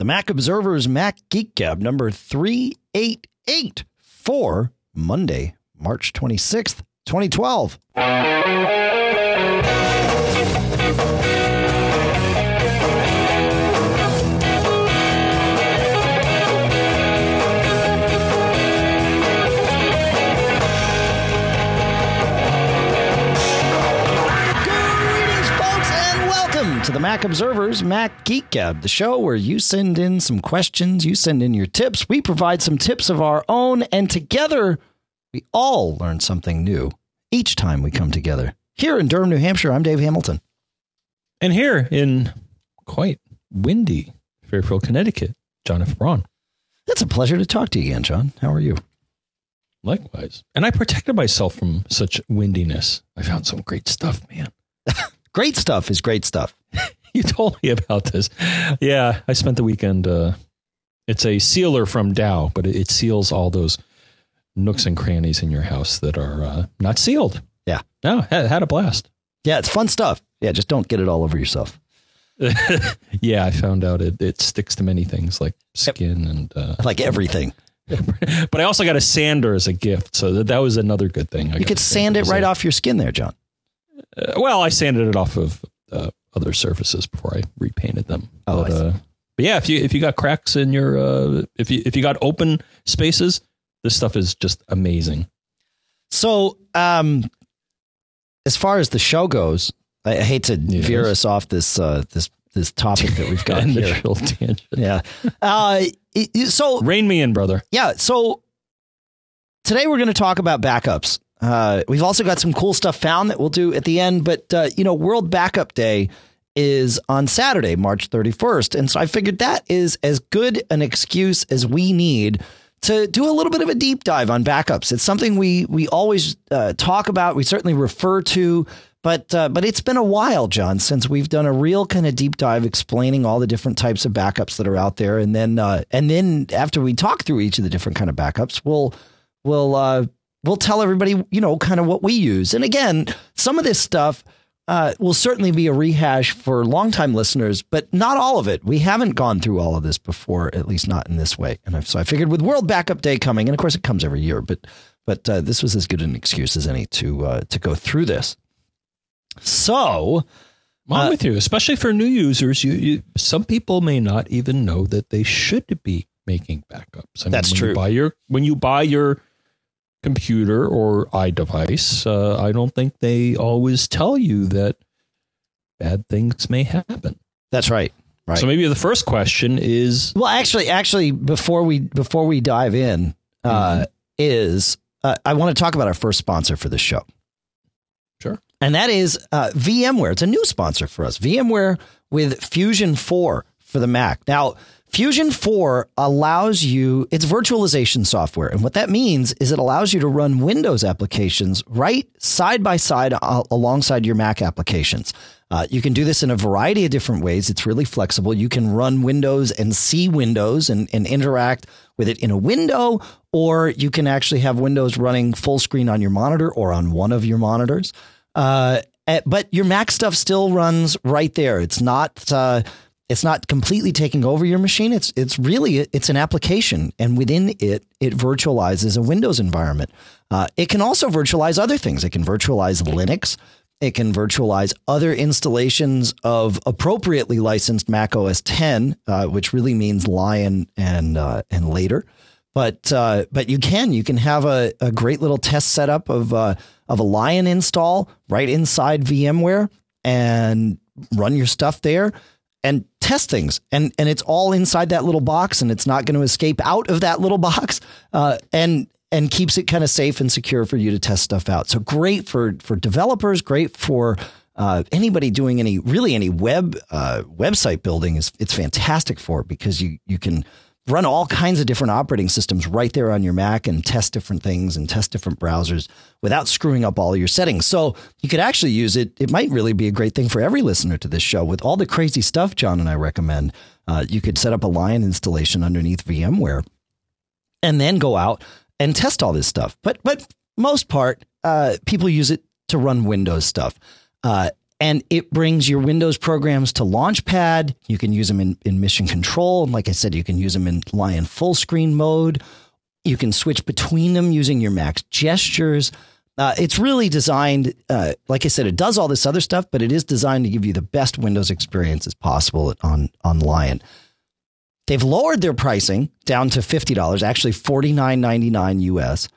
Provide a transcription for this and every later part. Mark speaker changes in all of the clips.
Speaker 1: The Mac Observer's Mac Geek Gab number 388 for Monday, March 26th, 2012. To the Mac Observer's Mac Geek Gab, the show where you send in some questions, you send in your tips, we provide some tips of our own, and together we all learn something new each time we come together. Here in Durham, New Hampshire, I'm Dave Hamilton.
Speaker 2: And here in quite windy Fairfield, Connecticut, John F. Braun.
Speaker 1: It's a pleasure to talk to you again, John. How are you?
Speaker 2: Likewise. And I protected myself from such windiness. I found some great stuff, man.
Speaker 1: Great stuff is great stuff.
Speaker 2: You told me about this. Yeah, I spent the weekend. Uh, it's a sealer from Dow, but it, it seals all those nooks and crannies in your house that are uh, not sealed.
Speaker 1: Yeah.
Speaker 2: No, had, had a blast.
Speaker 1: Yeah, it's fun stuff. Yeah, just don't get it all over yourself.
Speaker 2: yeah, I found out it, it sticks to many things like skin and. Uh,
Speaker 1: Like everything.
Speaker 2: but I also got a sander as a gift, so that, that was another good thing. I
Speaker 1: You could sand it right off your skin there, John.
Speaker 2: Uh, well, I sanded it off of uh, other surfaces before I repainted them.
Speaker 1: Oh,
Speaker 2: but, uh, but yeah, if you if you got cracks in your uh, if you if you got open spaces, this stuff is just amazing.
Speaker 1: So, um, as far as the show goes, I, I hate to
Speaker 2: Yes.
Speaker 1: veer us off this uh, this this topic that we've got here. Yeah. Uh, so
Speaker 2: Rein me in, brother.
Speaker 1: yeah. So today we're going to talk about backups. Uh, we've also got some cool stuff found that we'll do at the end. But uh, you know, World Backup Day is on Saturday, March 31st, and so I figured that is as good an excuse as we need to do a little bit of a deep dive on backups. It's something we we always uh, talk about. We certainly refer to. But uh, but it's been a while, John, since we've done a real kind of deep dive explaining all the different types of backups that are out there, and then uh, and then after we talk through each of the different kind of backups, we'll we'll uh, we'll tell everybody you know kind of what we use. And again, some of this stuff uh, will certainly be a rehash for longtime listeners, but not all of it. We haven't gone through all of this before, at least not in this way. And I've, so I figured with World Backup Day coming, and of course it comes every year, but but uh, this was as good an excuse as any to uh, to go through this. So
Speaker 2: I'm
Speaker 1: Uh,
Speaker 2: with you, especially for new users. You, you some people may not even know that they should be making backups. I mean,
Speaker 1: That's true.
Speaker 2: You buy your when you buy your computer or iDevice, uh, I don't think they always tell you that bad things may happen.
Speaker 1: that's right. Right.
Speaker 2: So maybe the first question is
Speaker 1: Well, actually, actually, before we before we dive in, uh, is uh, I want to talk about our first sponsor for this show.
Speaker 2: Sure.
Speaker 1: and that is uh, VMware. It's a new sponsor for us. VMware with Fusion Four for the Mac. Now, Fusion 4 allows you, it's virtualization software. And what that means is it allows you to run Windows applications right side by side uh, alongside your Mac applications. Uh, you can do this in a variety of different ways. It's really flexible. You can run Windows and see Windows and, and interact with it in a window, or you can actually have Windows running full screen on your monitor or on one of your monitors. Uh, eh, but your Mac stuff still runs right there. It's not. It's not completely taking over your machine. It's it's really it's an application, and within it, it virtualizes a Windows environment. Uh, it can also virtualize other things. It can virtualize Linux. It can virtualize other installations of appropriately licensed Mac OS 10, uh, which really means Lion and uh, and later. But uh, but you can you can have a, a great little test setup of uh, of a Lion install right inside VMware and run your stuff there and test things and and it's all inside that little box and it's not going to escape out of that little box uh, and and keeps it kind of safe and secure for you to test stuff out. So great for for developers great for uh, anybody doing any really any web uh, website building is it's fantastic for because you you can run all kinds of different operating systems right there on your Mac and test different things and test different browsers without screwing up all your settings. So you could actually use it. It might really be a great thing for every listener to this show with all the crazy stuff John and I recommend. Uh, you could set up a Lion installation underneath VMware and then go out and test all this stuff. But but most part, uh, people use it to run Windows stuff. Uh, and it brings your Windows programs to Launchpad. You can use them in, in mission control. And like I said, you can use them in Lion full screen mode. You can switch between them using your Mac's gestures. Uh, it's really designed, uh, like I said, it does all this other stuff, but it is designed to give you the best Windows experience as possible on, on Lion. They've lowered their pricing down to $50, actually $49.99 US.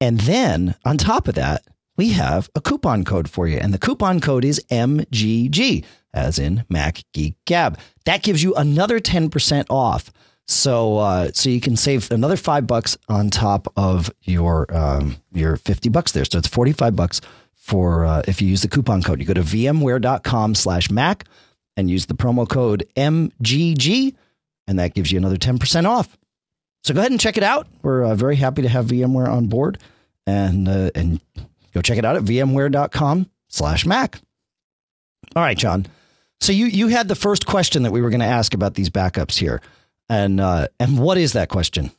Speaker 1: And then on top of that, we have a coupon code for you. And the coupon code is MGG, as in Mac Geek Gab. That gives you another 10% off. So, uh, so you can save another five bucks on top of your um, your 50 bucks there. So it's 45 bucks for uh, if you use the coupon code. You go to vmware.com slash Mac and use the promo code MGG, and that gives you another 10% off. So go ahead and check it out. We're uh, very happy to have VMware on board and uh, and Go check it out at vmware.com slash Mac. All right, John. So you you had the first question that we were going to ask about these backups here. And uh, and what is that question?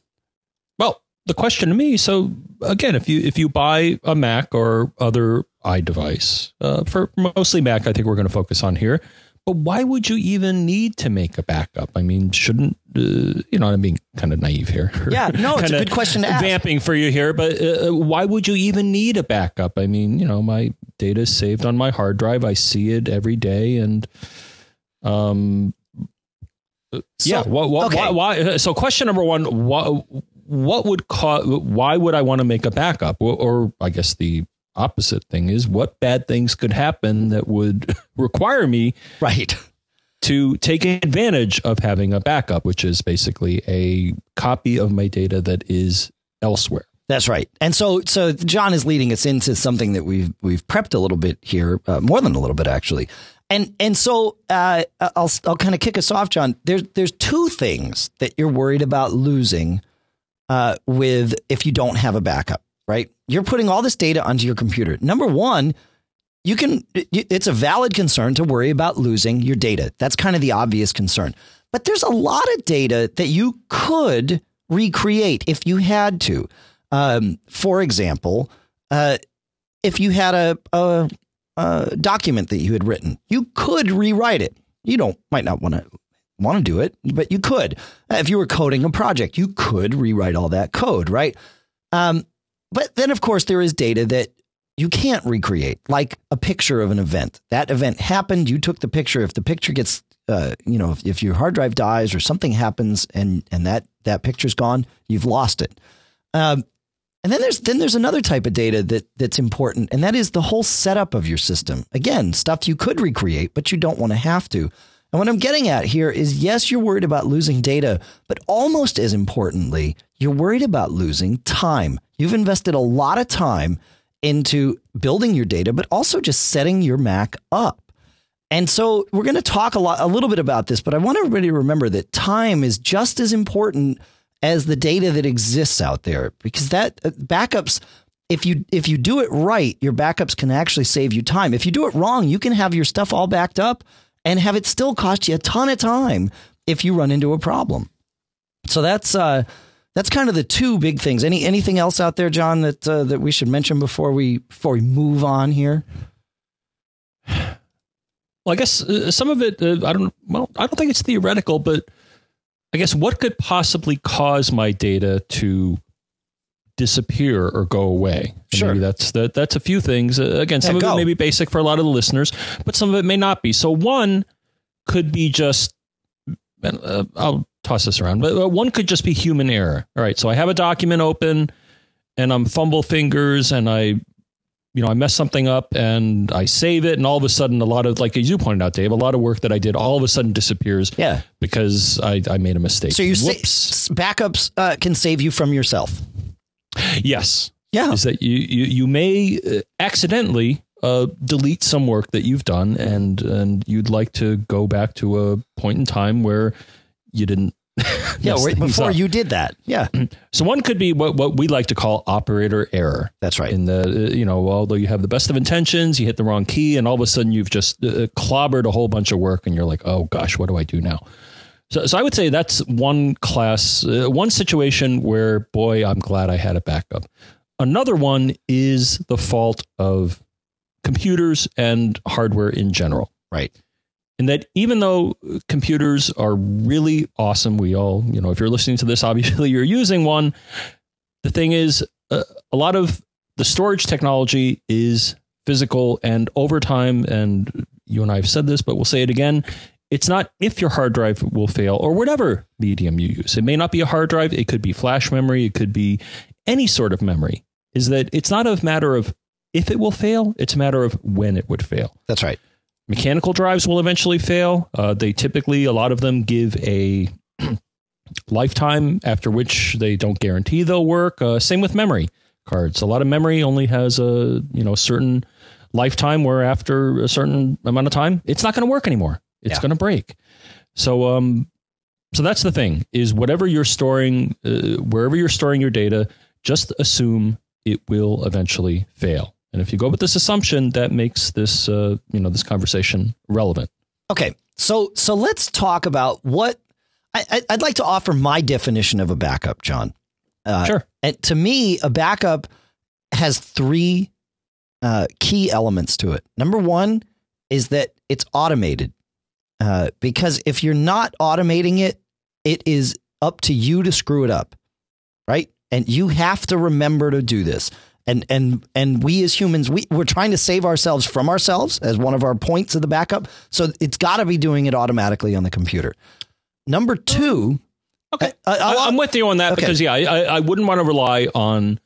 Speaker 2: Well, the question to me, so again, if you if you buy a Mac or other iDevice, uh, for mostly Mac, I think we're going to focus on here. But why would you even need to make a backup? I mean, shouldn't uh, you know? I'm being kind of naive here.
Speaker 1: Yeah, no, it's a good question to ask.
Speaker 2: Vamping for you here, but uh, uh, why would you even need a backup? I mean, you know, my data is saved on my hard drive. I see it every day, and um, uh, so, yeah. What, what, okay. why, why? Uh, so, question number one: what what would cause? Why would I want to make a backup? Or, or I guess the opposite thing is what bad things could happen that would require me
Speaker 1: right.
Speaker 2: to take advantage of having a backup which is basically a copy of my data that is elsewhere.
Speaker 1: That's right. And so so john is leading us into something that we've we've prepped a little bit here uh, more than a little bit actually. And and so uh, I'll I'll kind of kick us off, John. There's there's two things that you're worried about losing uh, with if you don't have a backup right? You're putting all this data onto your computer. Number one, you can, it's a valid concern to worry about losing your data. That's kind of the obvious concern. But there's a lot of data that you could recreate if you had to. Um, for example, uh, if you had a, a, a, document that you had written, you could rewrite it. You don't might not want to want to do it, but you could. If you were coding a project, you could rewrite all that code, right? Um, but then, of course, there is data that you can't recreate, like a picture of an event. That event happened. You took the picture. If the picture gets, uh, you know, if, if your hard drive dies or something happens and and that that picture's gone, you've lost it. Um, and then there's then there's another type of data that that's important, and that is the whole setup of your system. Again, stuff you could recreate, but you don't want to have to. And what I'm getting at here is yes, you're worried about losing data, but almost as importantly, you're worried about losing time. You've invested a lot of time into building your data, but also just setting your Mac up. And so we're going to talk a lot, a little bit about this, but I want everybody to remember that time is just as important as the data that exists out there because that uh, backups if you if you do it right your backups can actually save you time if you do it wrong you can have your stuff all backed up and have it still cost you a ton of time if you run into a problem so that's uh that's kind of the two big things. Any anything else out there, John, that uh, that we should mention before we before we move on here?
Speaker 2: Well, I guess uh, some of it. Uh, I don't. Well, I don't think it's theoretical, but I guess what could possibly cause my data to disappear or go away?
Speaker 1: sure,
Speaker 2: maybe that's that. That's a few things. Uh, again, some yeah, of it may be basic for a lot of the listeners, but some of it may not be. So one could be just. Uh, I'll toss this around, but one could just be human error. All right, so I have a document open, and I'm fumble fingers, and I, you know, I mess something up, and I save it, and all of a sudden, a lot of like as you pointed out, Dave, a lot of work that I did all of a sudden disappears.
Speaker 1: Yeah,
Speaker 2: because I, I made a mistake.
Speaker 1: So you sa- backups uh, can save you from yourself.
Speaker 2: Yes.
Speaker 1: Yeah.
Speaker 2: Is that you you you may uh, accidentally uh, delete some work that you've done, and and you'd like to go back to a point in time where you didn't.
Speaker 1: yeah, before up. you did that. Yeah.
Speaker 2: So one could be what, what we like to call operator error.
Speaker 1: That's right.
Speaker 2: In the uh, you know, although you have the best of intentions, you hit the wrong key, and all of a sudden you've just uh, clobbered a whole bunch of work, and you're like, oh gosh, what do I do now? So, so I would say that's one class, uh, one situation where, boy, I'm glad I had a backup. Another one is the fault of computers and hardware in general.
Speaker 1: Right.
Speaker 2: And that even though computers are really awesome, we all, you know, if you're listening to this, obviously you're using one. The thing is, uh, a lot of the storage technology is physical and over time, and you and I have said this, but we'll say it again. It's not if your hard drive will fail or whatever medium you use. It may not be a hard drive. It could be flash memory. It could be any sort of memory. Is that it's not a matter of if it will fail. It's a matter of when it would fail.
Speaker 1: That's right.
Speaker 2: Mechanical drives will eventually fail. Uh, they typically, a lot of them give a lifetime after which they don't guarantee they'll work. Uh, same with memory cards. A lot of memory only has a you know certain lifetime where after a certain amount of time it's not going to work anymore. It's
Speaker 1: Yeah.
Speaker 2: going to break. So um so that's the thing is whatever you're storing uh, wherever you're storing your data just assume it will eventually fail. And if you go with this assumption that makes this uh, you know this conversation relevant.
Speaker 1: Okay, so so let's talk about what I, I'd like to offer my definition of a backup, John. Uh,
Speaker 2: Sure.
Speaker 1: And to me, a backup has three uh, key elements to it. Number one is that it's automated, uh, because if you're not automating it, it is up to you to screw it up, right? And you have to remember to do this. And and and we as humans, we we're trying to save ourselves from ourselves as one of our points of the backup. So it's got to be doing it automatically on the computer. Number two,
Speaker 2: Okay, I, am with you on that
Speaker 1: okay.
Speaker 2: because yeah, I, I, I wouldn't want to rely on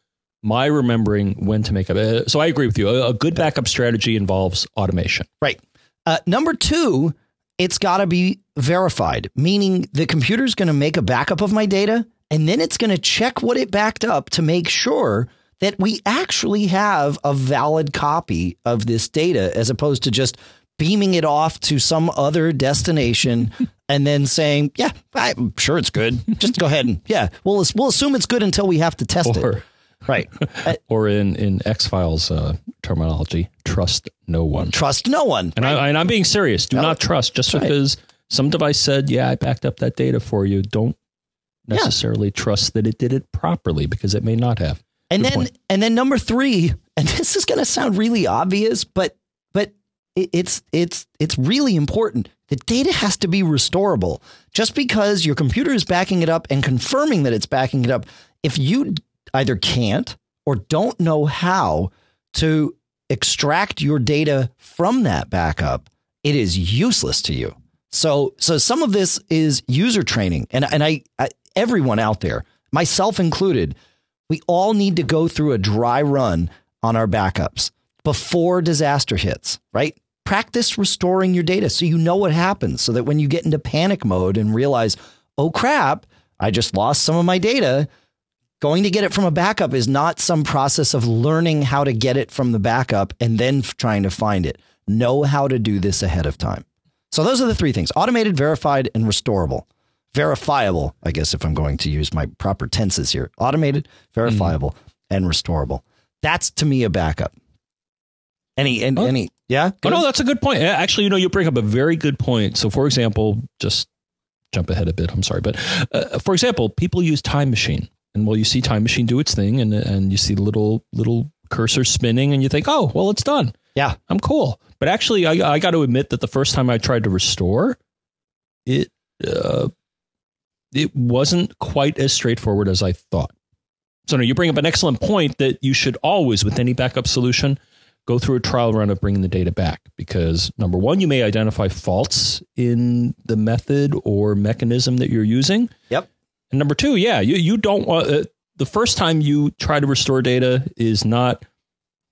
Speaker 2: my remembering when to make a. Uh, so I agree with you. A, a good backup strategy involves automation.
Speaker 1: Right. Uh, number two, it's got to be verified, meaning the computer's going to make a backup of my data and then it's going to check what it backed up to make sure that we actually have a valid copy of this data as opposed to just beaming it off to some other destination and then saying, yeah, I'm sure it's good. Just go ahead and, yeah, we'll, we'll assume it's good until we have to test it. Right.
Speaker 2: Or in in X Files uh, terminology, trust no one.
Speaker 1: trust no one.
Speaker 2: And I and I'm being serious. Do
Speaker 1: No,
Speaker 2: not trust just
Speaker 1: right.
Speaker 2: because some device said, "Yeah, I backed up that data for you." Don't
Speaker 1: Yeah.
Speaker 2: necessarily trust that it did it properly because it may not have.
Speaker 1: And
Speaker 2: Good
Speaker 1: then
Speaker 2: point.
Speaker 1: and then number three, and this is going to sound really obvious, but but it- it's it's it's really important. The data has to be restorable. Just because your computer is backing it up and confirming that it's backing it up, if you either can't or don't know how to extract your data from that backup, it is useless to you. So so some of this is user training, and and I, I everyone out there, myself included, we all need to go through a dry run on our backups before disaster hits, right? Practice restoring your data so you know what happens so that when you get into panic mode and realize, oh crap, I just lost some of my data, going to get it from a backup is not some process of learning how to get it from the backup and then trying to find it. Know how to do this ahead of time. So those are the three things automated, verified, and restorable. Verifiable, I guess, if I'm going to use my proper tenses here automated, verifiable, and restorable. That's to me a backup. Any, and,
Speaker 2: Oh.
Speaker 1: any, yeah?
Speaker 2: Oh, no, that's a good point. Actually, you know, you bring up a very good point. So, for example, just jump ahead a bit. I'm sorry, but uh, for example, people use Time Machine, and well, you see Time Machine do its thing, and and you see the little little cursor spinning, and you think, oh, well, it's done.
Speaker 1: Yeah.
Speaker 2: I'm cool. But actually, I I got to admit that the first time I tried to restore, it uh, it wasn't quite as straightforward as I thought. So, no, you bring up an excellent point that you should always, with any backup solution, go through a trial run of bringing the data back because number one, you may identify faults in the method or mechanism that you're using.
Speaker 1: Yep.
Speaker 2: And number two, yeah, you, you don't want uh, the first time you try to restore data is not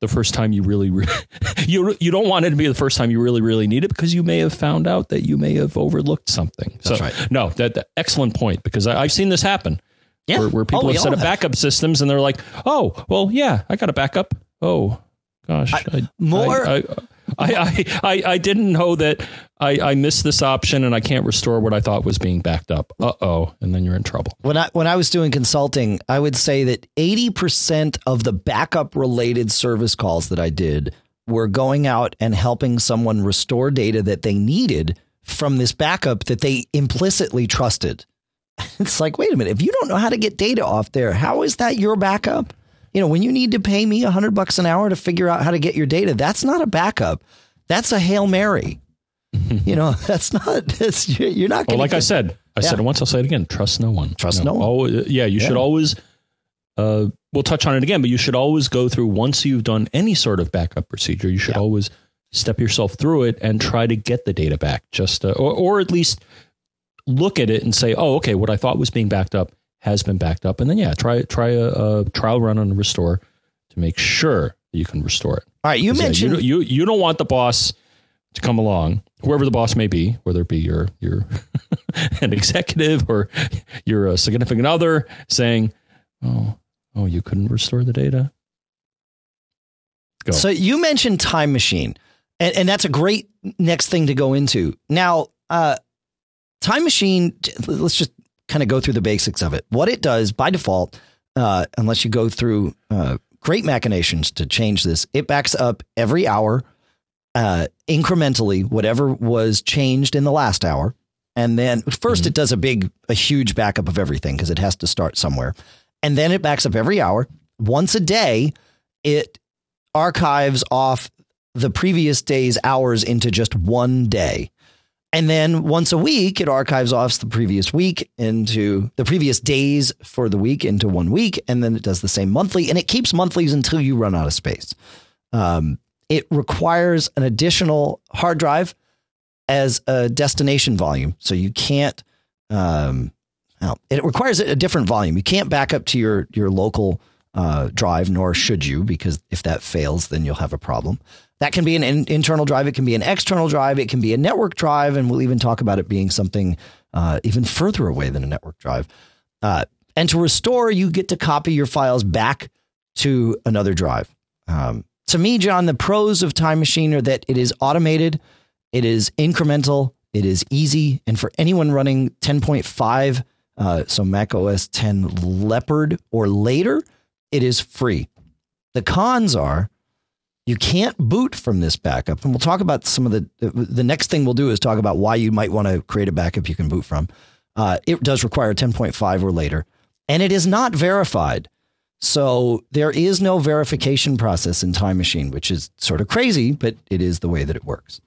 Speaker 2: the first time you really, re- you, you don't want it to be the first time you really, really need it because you may have found out that you may have overlooked something.
Speaker 1: That's
Speaker 2: so,
Speaker 1: right.
Speaker 2: No, that, that excellent point because I, I've seen this happen
Speaker 1: Yeah.
Speaker 2: where, where people
Speaker 1: Oh,
Speaker 2: have set up
Speaker 1: have.
Speaker 2: backup systems and they're like, oh, well, yeah, I got a backup. Oh, gosh. I,
Speaker 1: more-
Speaker 2: I, I, I, I, didn't know that I, I missed this option and I can't restore what I thought was being backed up. Uh oh. And then you're in trouble.
Speaker 1: When I when I was doing consulting, I would say that 80% of the backup related service calls that I did were going out and helping someone restore data that they needed from this backup that they implicitly trusted. It's like, wait a minute, if you don't know how to get data off there, how is that your backup? You know, when you need to pay me a hundred bucks an hour to figure out how to get your data, that's not a backup. That's a hail mary. you know, that's not. That's you're not.
Speaker 2: Well, like
Speaker 1: get,
Speaker 2: I said, I yeah. said it once. I'll say it again. Trust no one.
Speaker 1: Trust no, no one.
Speaker 2: Always, yeah, you yeah. should always. Uh, we'll touch on it again, but you should always go through once you've done any sort of backup procedure. You should yeah. always step yourself through it and try to get the data back. Just uh, or or at least look at it and say, oh, okay, what I thought was being backed up has been backed up, and then yeah, try try a, a trial run on restore to make sure you can restore it.
Speaker 1: All right, you mentioned
Speaker 2: yeah, you, you you don't want the boss to come along, whoever the boss may be, whether it be your your an executive or your a significant other, saying, "Oh, oh, you couldn't restore the data."
Speaker 1: Go. So you mentioned time machine, and, and that's a great next thing to go into. Now, uh, time machine. Let's just kind of go through the basics of it. What it does by default, uh, unless you go through uh, great machinations to change this, it backs up every hour, uh, incrementally, whatever was changed in the last hour. And then 1st mm-hmm. it does a big, a huge backup of everything because it has to start somewhere. And then it backs up every hour. Once a day, it archives off the previous day's hours into just one day. And then once a week, it archives off the previous week into the previous days for the week into one week. And then it does the same monthly and it keeps monthlies until you run out of space. Um, it requires an additional hard drive as a destination volume. So you can't, um, it requires a different volume. You can't back up to your, your local uh, drive, nor should you, because if that fails, then you'll have a problem. That can be an in- internal drive. It can be an external drive. It can be a network drive. And we'll even talk about it being something uh, even further away than a network drive. Uh, and to restore, you get to copy your files back to another drive. Um, to me, John, the pros of Time Machine are that it is automated, it is incremental, it is easy. And for anyone running 10.5, uh, so Mac OS 10 Leopard or later, it is free. The cons are you can't boot from this backup. And we'll talk about some of the, the next thing we'll do is talk about why you might want to create a backup you can boot from. Uh, it does require 10.5 or later, and it is not verified. So there is no verification process in Time Machine, which is sort of crazy, but it is the way that it works.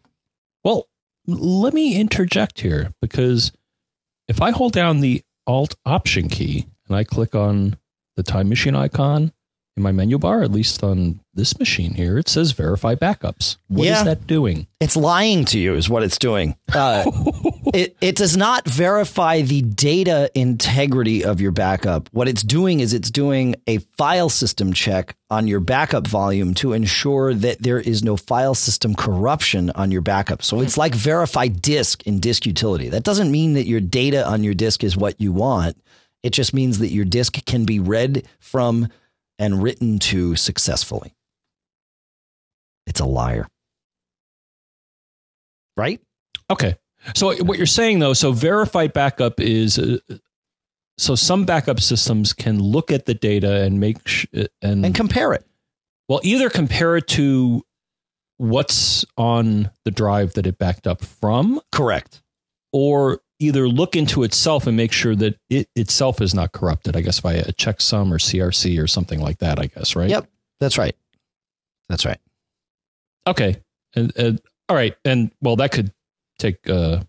Speaker 2: Well, let me interject here because if I hold down the Alt Option key and I click on the Time Machine icon, in my menu bar, at least on this machine here, it says verify backups. What yeah. is that doing?
Speaker 1: It's lying to you, is what it's doing. Uh, it, it does not verify the data integrity of your backup. What it's doing is it's doing a file system check on your backup volume to ensure that there is no file system corruption on your backup. So it's like verify disk in disk utility. That doesn't mean that your data on your disk is what you want. It just means that your disk can be read from and written to successfully. It's a liar. Right?
Speaker 2: Okay. So what you're saying though, so verified backup is uh, so some backup systems can look at the data and make sh- uh, and
Speaker 1: and compare it.
Speaker 2: Well, either compare it to what's on the drive that it backed up from.
Speaker 1: Correct.
Speaker 2: Or either look into itself and make sure that it itself is not corrupted, I guess via a checksum or CRC or something like that, I guess, right?
Speaker 1: Yep. That's right. That's right.
Speaker 2: Okay. And, and all right. And well, that could take, uh,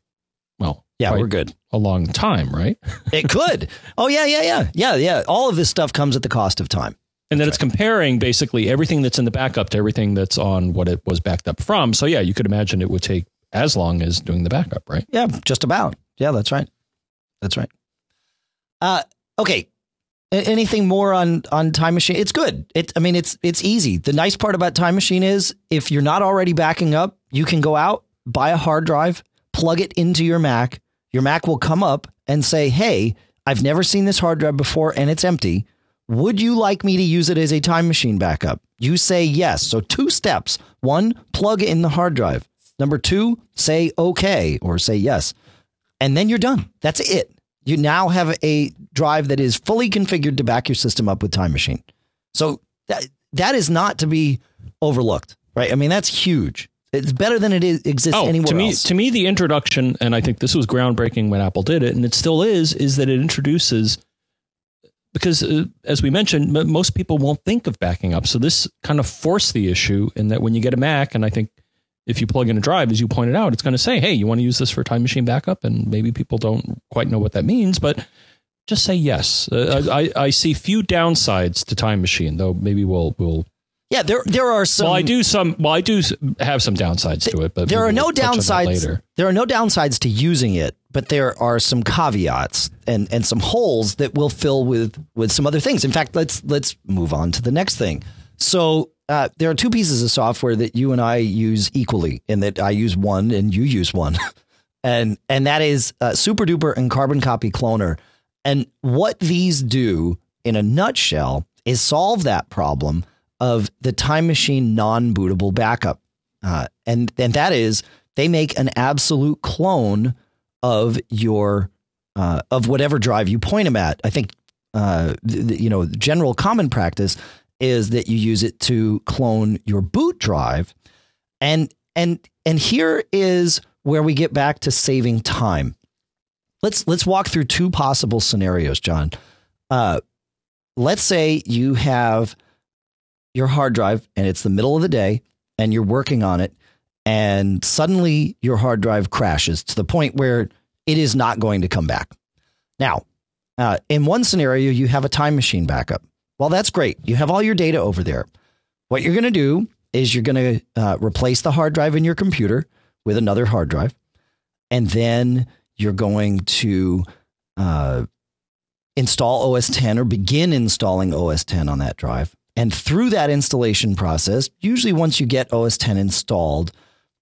Speaker 2: well,
Speaker 1: yeah, we're good.
Speaker 2: A long time, right?
Speaker 1: it could. Oh, yeah, yeah, yeah. Yeah, yeah. All of this stuff comes at the cost of time.
Speaker 2: And then it's comparing basically everything that's in the backup to everything that's on what it was backed up from. So, yeah, you could imagine it would take as long as doing the backup, right?
Speaker 1: Yeah, just about. Yeah, that's right. That's right. Uh, okay. anything more on on Time Machine? It's good. It. I mean, it's it's easy. The nice part about Time Machine is if you're not already backing up, you can go out buy a hard drive, plug it into your Mac. Your Mac will come up and say, "Hey, I've never seen this hard drive before, and it's empty. Would you like me to use it as a Time Machine backup?" You say yes. So two steps: one, plug in the hard drive. Number two, say okay or say yes and then you're done. That's it. You now have a drive that is fully configured to back your system up with Time Machine. So that that is not to be overlooked, right? I mean, that's huge. It's better than it is, exists oh, anywhere
Speaker 2: to me,
Speaker 1: else.
Speaker 2: To me, the introduction, and I think this was groundbreaking when Apple did it, and it still is, is that it introduces because uh, as we mentioned, m- most people won't think of backing up. So this kind of forced the issue in that when you get a Mac, and I think if you plug in a drive, as you pointed out, it's going to say, "Hey, you want to use this for time machine backup?" And maybe people don't quite know what that means, but just say yes. Uh, I, I see few downsides to time machine, though. Maybe we'll we'll
Speaker 1: yeah, there there are some.
Speaker 2: Well, I do some. Well, I do have some downsides to it, but
Speaker 1: there are no
Speaker 2: we'll
Speaker 1: downsides. There are no downsides to using it, but there are some caveats and and some holes that we'll fill with with some other things. In fact, let's let's move on to the next thing. So uh, there are two pieces of software that you and I use equally, in that I use one and you use one, and and that is uh, SuperDuper and Carbon Copy Cloner. And what these do, in a nutshell, is solve that problem of the time machine non bootable backup. Uh, and, and that is they make an absolute clone of your uh, of whatever drive you point them at. I think uh, you know general common practice is that you use it to clone your boot drive, and and and here is where we get back to saving time. Let's let's walk through two possible scenarios, John. Uh, let's say you have your hard drive and it's the middle of the day and you're working on it and suddenly your hard drive crashes to the point where it is not going to come back. Now, uh, in one scenario, you have a time machine backup. Well, that's great. You have all your data over there. What you're going to do is you're going to uh, replace the hard drive in your computer with another hard drive. And then you're going to uh, install OS 10 or begin installing OS 10 on that drive. And through that installation process, usually once you get OS 10 installed,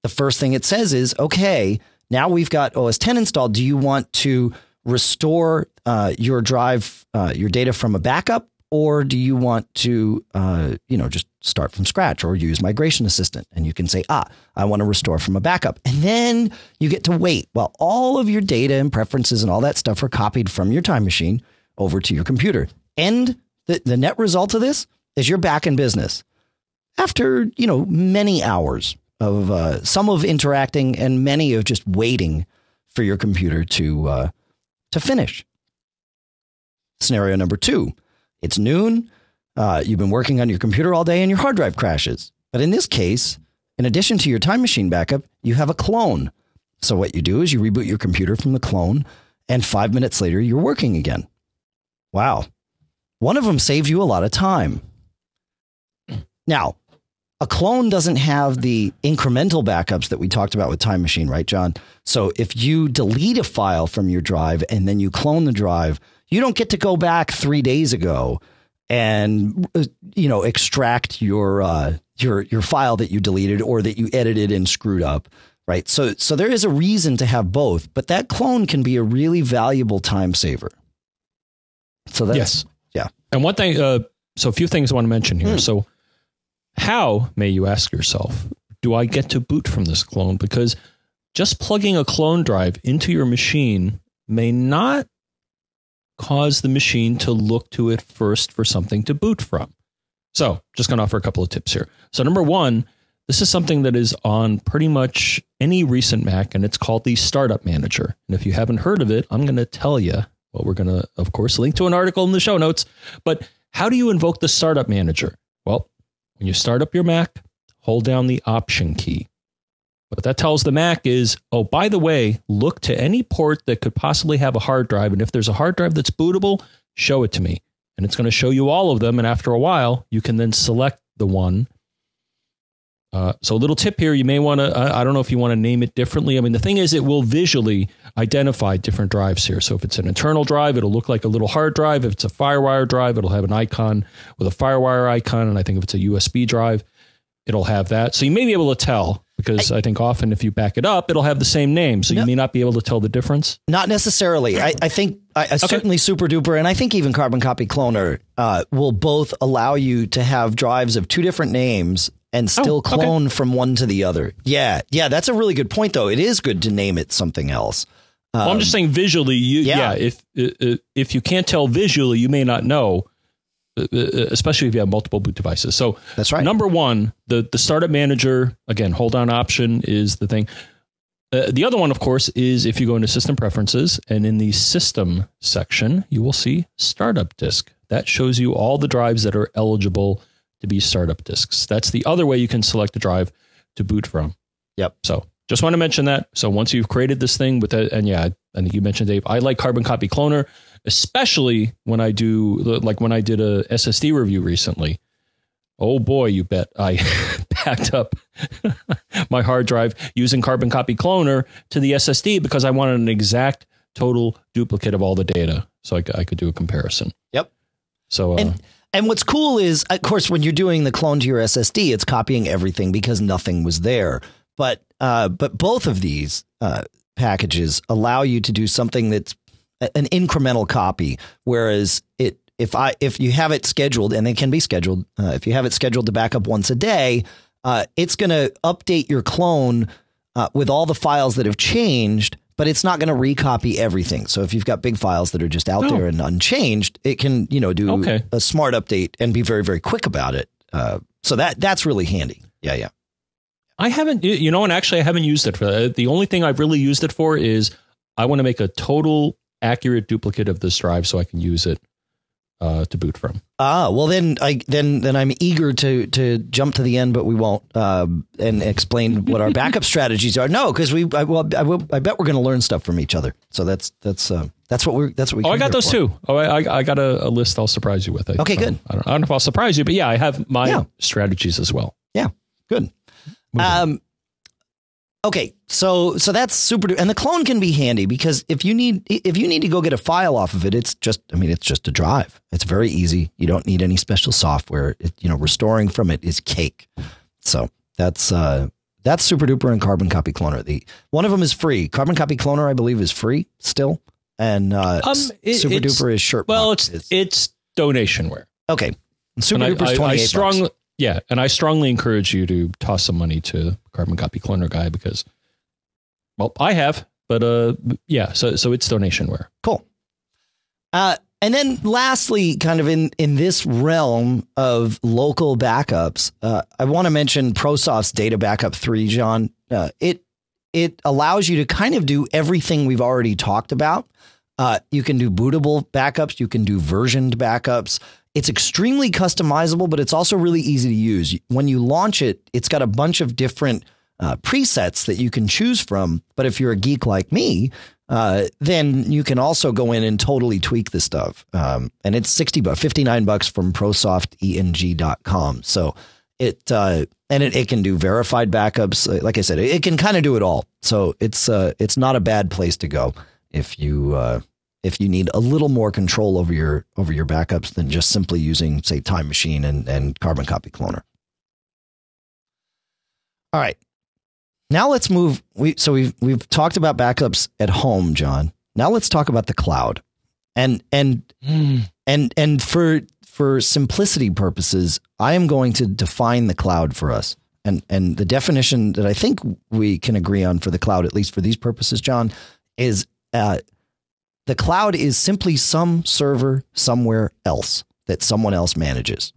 Speaker 1: the first thing it says is, okay, now we've got OS 10 installed. Do you want to restore uh, your drive, uh, your data from a backup, or do you want to, uh, you know, just start from scratch or use Migration Assistant? And you can say, ah, I want to restore from a backup. And then you get to wait while all of your data and preferences and all that stuff are copied from your time machine over to your computer. And the, the net result of this is you're back in business after, you know, many hours of uh, some of interacting and many of just waiting for your computer to uh, to finish. Scenario number two: It's noon. Uh, you've been working on your computer all day, and your hard drive crashes. But in this case, in addition to your time machine backup, you have a clone. So what you do is you reboot your computer from the clone, and five minutes later, you're working again. Wow. One of them saved you a lot of time. Now, a clone doesn't have the incremental backups that we talked about with Time Machine, right, John? So if you delete a file from your drive and then you clone the drive, you don't get to go back three days ago and uh, you know extract your uh, your your file that you deleted or that you edited and screwed up, right? So so there is a reason to have both, but that clone can be a really valuable time saver. So that's yes. yeah.
Speaker 2: And one thing, uh, so a few things I want to mention here. Hmm. So how, may you ask yourself, do I get to boot from this clone? Because just plugging a clone drive into your machine may not cause the machine to look to it first for something to boot from. So, just going to offer a couple of tips here. So, number one, this is something that is on pretty much any recent Mac, and it's called the Startup Manager. And if you haven't heard of it, I'm going to tell you. Well, we're going to, of course, link to an article in the show notes. But how do you invoke the Startup Manager? Well, when you start up your Mac, hold down the Option key. What that tells the Mac is, oh, by the way, look to any port that could possibly have a hard drive. And if there's a hard drive that's bootable, show it to me. And it's going to show you all of them. And after a while, you can then select the one uh, so a little tip here, you may want to, I, I, don't know if you want to name it differently. I mean, the thing is, it will visually identify different drives here. So if it's an internal drive, it'll look like a little hard drive. If it's a FireWire drive, it'll have an icon with a FireWire icon. And I think if it's a USB drive, it'll have that. So you may be able to tell because I, I think often if you back it up, it'll have the same name. So no, you may not be able to tell the difference.
Speaker 1: Not necessarily. I, I think I, okay. certainly SuperDuper and I think even Carbon Copy Cloner uh, will both allow you to have drives of two different names and oh, still oh, clone okay. from one to the other. Yeah, yeah, that's a really good point, though. It is good to name it something else.
Speaker 2: Um, well, I'm just um, saying visually. You, yeah. yeah, if if you can't tell visually, you may not know, especially if you have multiple boot devices. So
Speaker 1: that's right.
Speaker 2: Number one, the the startup manager again, hold down option is the thing. Uh, the other one, of course, is if you go into system preferences and in the system section, you will see startup disk. that shows you all the drives that are eligible to be startup disks. That's the other way you can select a drive to boot from.
Speaker 1: Yep.
Speaker 2: So just want to mention that. So once you've created this thing with that, and yeah, I think you mentioned Dave, I like Carbon Copy Cloner, especially when I do like when I did a SSD review recently. Oh boy, you bet I backed up my hard drive using Carbon Copy Cloner to the SSD because I wanted an exact total duplicate of all the data, so I, I could do a comparison.
Speaker 1: Yep.
Speaker 2: So, uh,
Speaker 1: and and what's cool is, of course, when you're doing the clone to your SSD, it's copying everything because nothing was there. But uh, but both of these uh, packages allow you to do something that's an incremental copy, whereas it if I if you have it scheduled and it can be scheduled, uh, if you have it scheduled to back up once a day, uh, it's going to update your clone uh, with all the files that have changed but it's not going to recopy everything. So if you've got big files that are just out there and unchanged, it can you know do
Speaker 2: Okay.
Speaker 1: a smart update and be very very quick about it. Uh, so that that's really handy. Yeah, yeah.
Speaker 2: I haven't, you- you know, and actually I haven't used it for that. The only thing I've really used it for is I want to make a total accurate duplicate of this drive so I can use it uh, to boot from.
Speaker 1: Ah, well then I then then I'm eager to to jump to the end, but we won't um, and explain what our backup strategies are. No, because we I, well I, will, I bet we're going to learn stuff from each other. So that's that's uh, that's what we're that's what we.
Speaker 2: Oh, I got those
Speaker 1: for.
Speaker 2: too. Oh, I, I- got a, a list I'll surprise you with. I,
Speaker 1: Okay, good.
Speaker 2: um, I don't, I don't know if I'll surprise you, but yeah, I have my
Speaker 1: Yeah.
Speaker 2: strategies as well. Yeah, good.
Speaker 1: Um, okay, so so that's super, and the clone can be handy because if you need if you need to go get a file off of it, it's just I mean it's just a drive. It's very easy. You don't need any special software. It, you know, restoring from it is cake. So that's uh that's super duper and Carbon Copy Cloner. The one of them is free. Carbon Copy Cloner, I believe, is free still, and uh,
Speaker 2: Um, it-
Speaker 1: super duper is shirt.
Speaker 2: well, it's it's donationware.
Speaker 1: okay. And Super duper is
Speaker 2: I,
Speaker 1: twenty
Speaker 2: I
Speaker 1: eight bucks.
Speaker 2: Yeah, and I strongly encourage you to toss some money to Carbon Copy Cloner guy because, well, I have, but uh, yeah, so so it's donationware.
Speaker 1: Cool. Uh, and then lastly, kind of in, in this realm of local backups, uh, I want to mention ProSoft's Data Backup 3, John. Uh, it it allows you to kind of do everything we've already talked about. Uh, you can do bootable backups, you can do versioned backups. It's extremely customizable, but it's also really easy to use. When you launch it, it's got a bunch of different uh, presets that you can choose from. But if you're a geek like me, uh, then you can also go in and totally tweak the stuff. Um, and it's 60 bucks, 59 bucks from prosofting.com. So it, uh, and it, it can do verified backups. Uh, Like I said, it, it can kind of do it all. So it's, uh, it's not a bad place to go if you, uh, if you need a little more control over your over your backups than just simply using say time machine and, and carbon copy cloner. All right. Now let's move we so we've we've talked about backups at home john. Now let's talk about the cloud. And and and and for for simplicity purposes i am going to define the cloud for us. And and the definition that i think we can agree on for the cloud at least for these purposes john is uh, the cloud is simply some server somewhere else that someone else manages.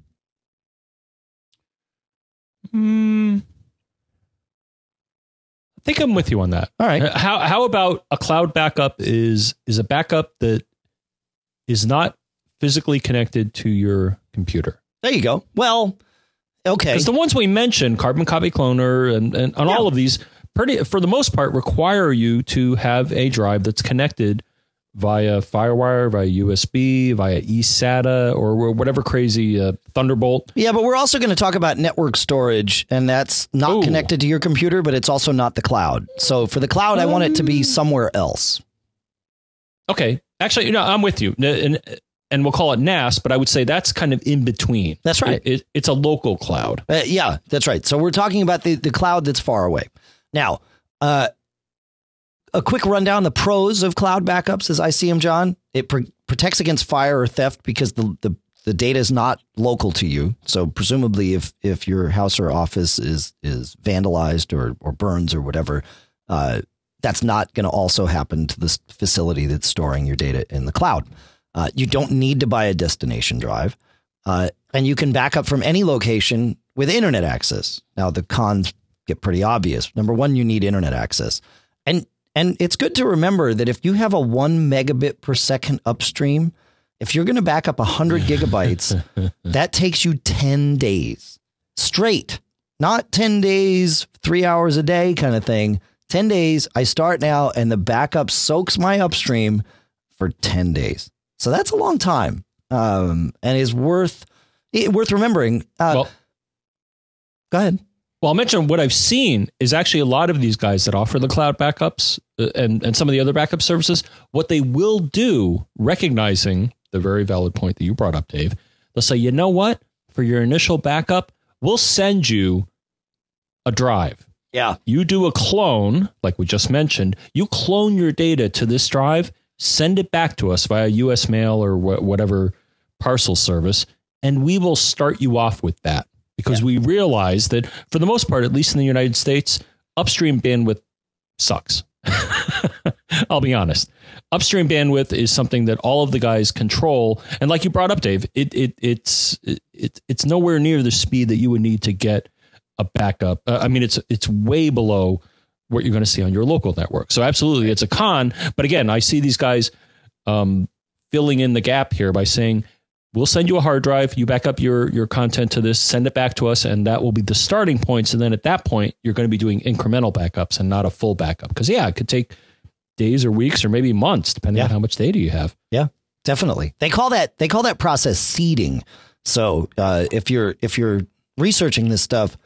Speaker 2: Hmm. I think I'm with you on that.
Speaker 1: All right.
Speaker 2: Uh, How how about a cloud backup is is a backup that is not physically connected to your computer?
Speaker 1: There you go. Well, okay.
Speaker 2: Because the ones we mentioned, Carbon Copy Cloner and, and, and all of these, pretty for the most part, require you to have a drive that's connected via FireWire, via USB, via eSATA, or whatever crazy uh, Thunderbolt.
Speaker 1: Yeah, but we're also going to talk about network storage, and that's not
Speaker 2: Ooh.
Speaker 1: connected to your computer, but it's also not the cloud. So for the cloud, I want it to be somewhere else.
Speaker 2: Okay, actually, you know, I'm with you, and and we'll call it NAS, but I would say that's kind of in between.
Speaker 1: That's right.
Speaker 2: It, it, it's a local cloud.
Speaker 1: Uh, yeah, that's right. So we're talking about the, the cloud that's far away. Now, uh, a quick rundown the pros of cloud backups as I see them, John. It pr- protects against fire or theft because the, the, the data is not local to you. So presumably, if if your house or office is is vandalized or or burns or whatever, uh, that's not going to also happen to this facility that's storing your data in the cloud. Uh, you don't need to buy a destination drive, uh, and you can back up from any location with internet access. Now the cons get pretty obvious. Number one, you need internet access, and and it's good to remember that if you have a one megabit per second upstream, If you're going to back up 100 gigabytes, that takes you 10 days straight, not 10 days, three hours a day kind of thing. 10 days, I start now, and the backup soaks my upstream for 10 days. So that's a long time um, and is worth worth remembering. Uh, well, go ahead.
Speaker 2: Well, I'll mention what I've seen is actually a lot of these guys that offer the cloud backups uh, and, and some of the other backup services. What they will do, recognizing the very valid point that you brought up, Dave, they'll say, you know what? For your initial backup, we'll send you a drive.
Speaker 1: Yeah.
Speaker 2: You do a clone, like we just mentioned, you clone your data to this drive, send it back to us via US mail or wh- whatever parcel service, and we will start you off with that because yeah. we realize that for the most part, at least in the United States, upstream bandwidth sucks. I'll be honest. Upstream bandwidth is something that all of the guys control, and like you brought up, Dave, it it it's it, it's nowhere near the speed that you would need to get a backup. Uh, I mean, it's it's way below what you're going to see on your local network. So absolutely, it's a con. But again, I see these guys um, filling in the gap here by saying, we'll send you a hard drive. You back up your your content to this, send it back to us, and that will be the starting points. And then at that point, you're going to be doing incremental backups and not a full backup. Because yeah, it could take days or weeks or maybe months, depending yeah. on how much data you have.
Speaker 1: Yeah, definitely. They call that they call that process seeding. So uh, if you're if you're researching this stuff.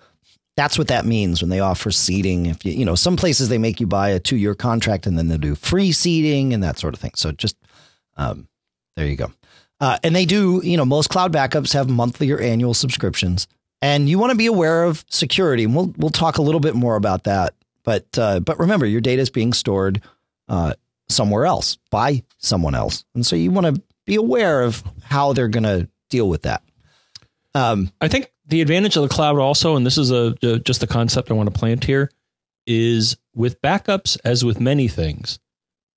Speaker 1: That's what that means when they offer seeding. If you, you know, some places they make you buy a two year contract and then they do free seeding and that sort of thing. So just, um, there you go. Uh, and they do, you know, most cloud backups have monthly or annual subscriptions, and you want to be aware of security. And we'll we'll talk a little bit more about that. But uh, but remember, your data is being stored uh, somewhere else by someone else, and so you want to be aware of how they're going to deal with that.
Speaker 2: Um, I think the advantage of the cloud also, and this is a, a just a concept I want to plant here, is with backups as with many things,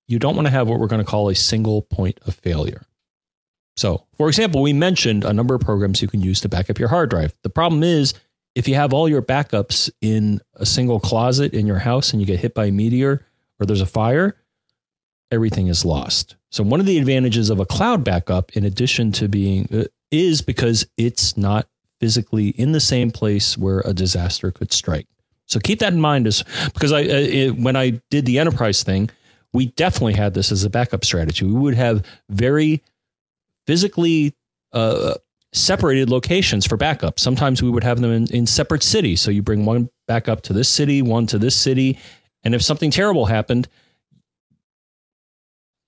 Speaker 2: you don't want to have what we're going to call a single point of failure. So, for example, we mentioned a number of programs you can use to back up your hard drive. The problem is, if you have all your backups in a single closet in your house and you get hit by a meteor or there's a fire, everything is lost. So, one of the advantages of a cloud backup, in addition to being, uh, is because it's not physically in the same place where a disaster could strike. So keep that in mind, as because I uh, it, when I did the enterprise thing, we definitely had this as a backup strategy. We would have very physically uh, separated locations for backup. Sometimes we would have them in, in separate cities. So you bring one backup to this city, one to this city, and if something terrible happened,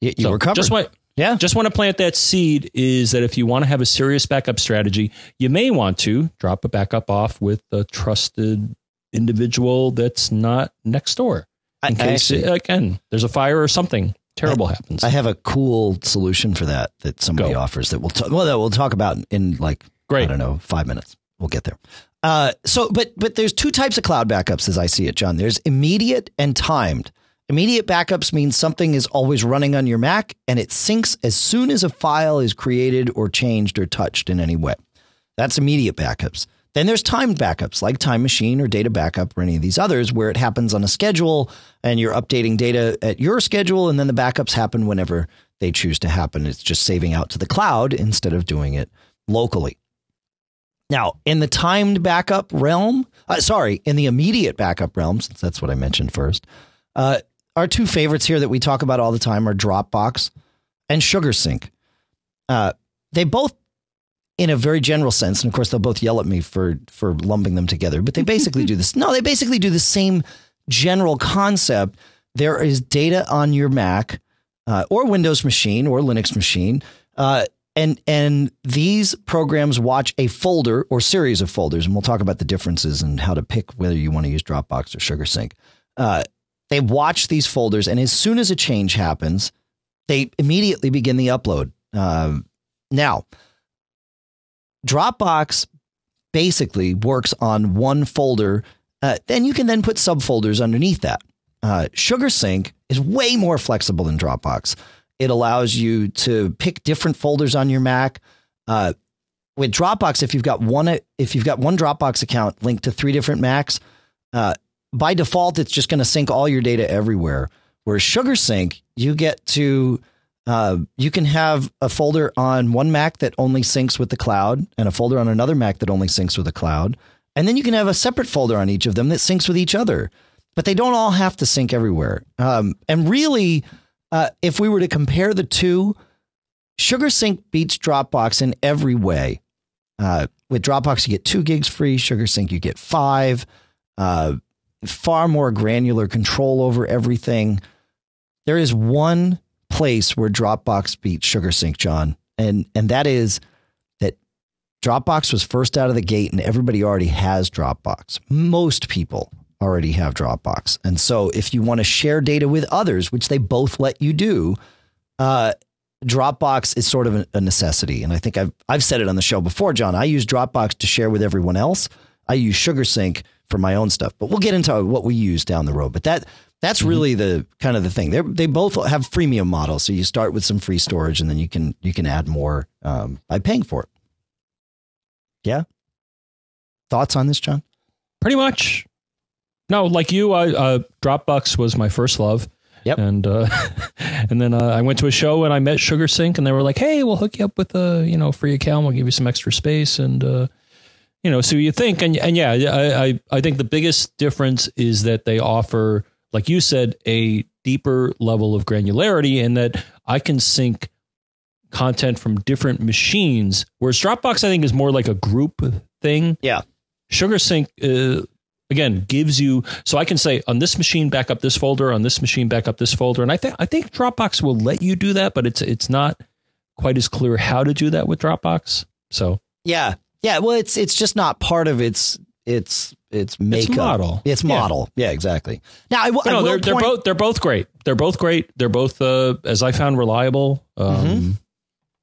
Speaker 1: you, you so
Speaker 2: were
Speaker 1: covered.
Speaker 2: Just want, yeah. Just want to plant that seed is that if you want to have a serious backup strategy, you may want to drop a backup off with a trusted individual that's not next door. In I, case, actually, again, there's a fire or something terrible
Speaker 1: I,
Speaker 2: happens.
Speaker 1: I have a cool solution for that that somebody Go. offers that we'll talk. Well, that we'll talk about in like Great. I don't know five minutes. We'll get there. Uh, so, but but there's two types of cloud backups as I see it, John. There's immediate and timed. Immediate backups means something is always running on your Mac and it syncs as soon as a file is created or changed or touched in any way. That's immediate backups. Then there's timed backups like Time Machine or Data Backup or any of these others where it happens on a schedule and you're updating data at your schedule and then the backups happen whenever they choose to happen. It's just saving out to the cloud instead of doing it locally. Now, in the timed backup realm, uh, sorry, in the immediate backup realm, since that's what I mentioned first, uh, our two favorites here that we talk about all the time are Dropbox and SugarSync. Uh, they both in a very general sense, and of course they'll both yell at me for for lumping them together, but they basically do this. No, they basically do the same general concept. There is data on your Mac uh, or Windows machine or Linux machine, uh, and and these programs watch a folder or series of folders, and we'll talk about the differences and how to pick whether you want to use Dropbox or SugarSync. Uh, they watch these folders, and as soon as a change happens, they immediately begin the upload. Um, now Dropbox basically works on one folder. Uh, then you can then put subfolders underneath that. Uh, SugarSync is way more flexible than Dropbox. It allows you to pick different folders on your Mac. Uh, with Dropbox, if you've got one, if you've got one Dropbox account linked to three different Macs, uh, by default, it's just going to sync all your data everywhere. Whereas SugarSync, you get to Uh, you can have a folder on one Mac that only syncs with the cloud, and a folder on another Mac that only syncs with the cloud, and then you can have a separate folder on each of them that syncs with each other. But they don't all have to sync everywhere. Um, and really, uh, if we were to compare the two, SugarSync beats Dropbox in every way. Uh, with Dropbox, you get two gigs free. SugarSync, you get five. Uh, far more granular control over everything. There is one place where Dropbox beats SugarSync, John, and and that is that Dropbox was first out of the gate, and everybody already has Dropbox. Most people already have Dropbox, and so if you want to share data with others, which they both let you do, uh, Dropbox is sort of a necessity. And I think I've I've said it on the show before, John. I use Dropbox to share with everyone else. I use SugarSync for my own stuff. But we'll get into what we use down the road. But that that's mm-hmm. really the kind of the thing. They they both have freemium models, so you start with some free storage, and then you can you can add more um, by paying for it. Yeah. Thoughts on this, John?
Speaker 2: Pretty much. No, like you, I, uh, Dropbox was my first love.
Speaker 1: Yep.
Speaker 2: And uh, and then uh, I went to a show and I met SugarSync, and they were like, "Hey, we'll hook you up with a you know free account. We'll give you some extra space." And uh, you know, so you think, and and yeah, I, I I think the biggest difference is that they offer, like you said, a deeper level of granularity, and that I can sync content from different machines. Whereas Dropbox, I think, is more like a group thing.
Speaker 1: Yeah.
Speaker 2: SugarSync uh, again gives you so I can say on this machine back up this folder, on this machine back up this folder, and I think I think Dropbox will let you do that, but it's it's not quite as clear how to do that with Dropbox. So
Speaker 1: yeah, yeah, well, it's it's just not part of its its its makeup.
Speaker 2: Its model.
Speaker 1: Its model. Yeah, yeah exactly. Now, I,
Speaker 2: no, they're, they're both they're both great. They're both great. They're both, uh, as I found, reliable. Um, mm-hmm.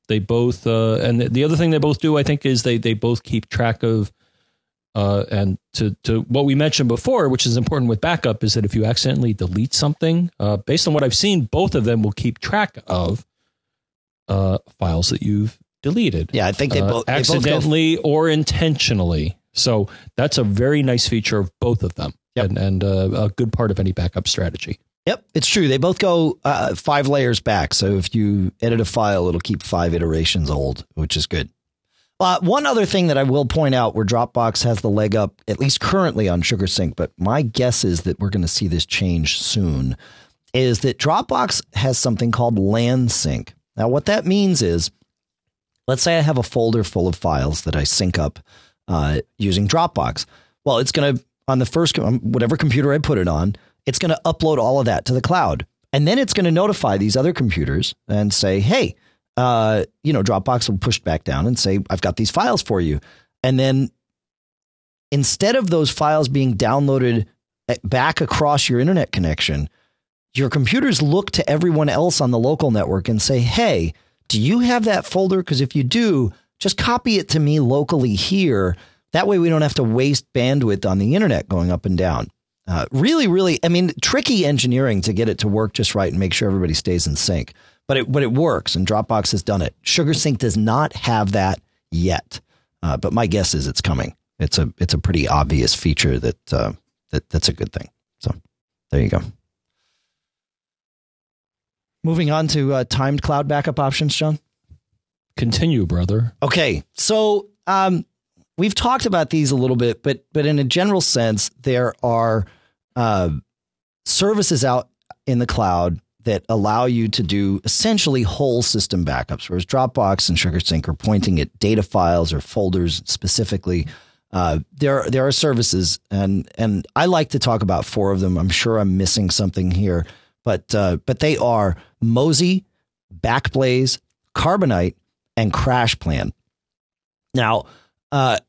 Speaker 2: They both, uh, and the, the other thing they both do, I think, is they they both keep track of. Uh, and to, to what we mentioned before, which is important with backup, is that if you accidentally delete something, uh, based on what I've seen, both of them will keep track of uh, files that you've deleted.
Speaker 1: Yeah, I think they uh, both
Speaker 2: accidentally
Speaker 1: they
Speaker 2: both or intentionally. So that's a very nice feature of both of them, yep. and, and uh, a good part of any backup strategy.
Speaker 1: Yep, it's true. They both go uh, five layers back. So if you edit a file, it'll keep five iterations old, which is good. Uh, one other thing that I will point out where Dropbox has the leg up, at least currently on SugarSync, but my guess is that we're going to see this change soon, is that Dropbox has something called LAN sync. Now, what that means is Let's say I have a folder full of files that I sync up uh, using Dropbox. Well, it's going to, on the first, um, whatever computer I put it on, it's going to upload all of that to the cloud. And then it's going to notify these other computers and say, hey, uh, you know, Dropbox will push back down and say, I've got these files for you. And then instead of those files being downloaded eh, back across your internet connection, your computers look to everyone else on the local network and say, hey, do you have that folder? Because if you do, just copy it to me locally here. That way we don't have to waste bandwidth on the internet going up and down. Uh, really, really, I mean, tricky engineering to get it to work just right and make sure everybody stays in sync. But it, but it works, and Dropbox has done it. SugarSync does not have that yet, uh, but my guess is it's coming. It's a it's a pretty obvious feature that uh, that that's a good thing. So there you go. Moving on to uh, timed cloud backup options, John.
Speaker 2: Continue, brother.
Speaker 1: Okay, so um, we've talked about these a little bit, but but in a general sense, there are uh, services out in the cloud that allow you to do essentially whole system backups, whereas Dropbox and SugarSync are pointing at data files or folders specifically. Uh, there there are services, and and I like to talk about four of them. I'm sure I'm missing something here but uh, but they are Mozy, Backblaze, Carbonite, and Crash Plan. Now, uh,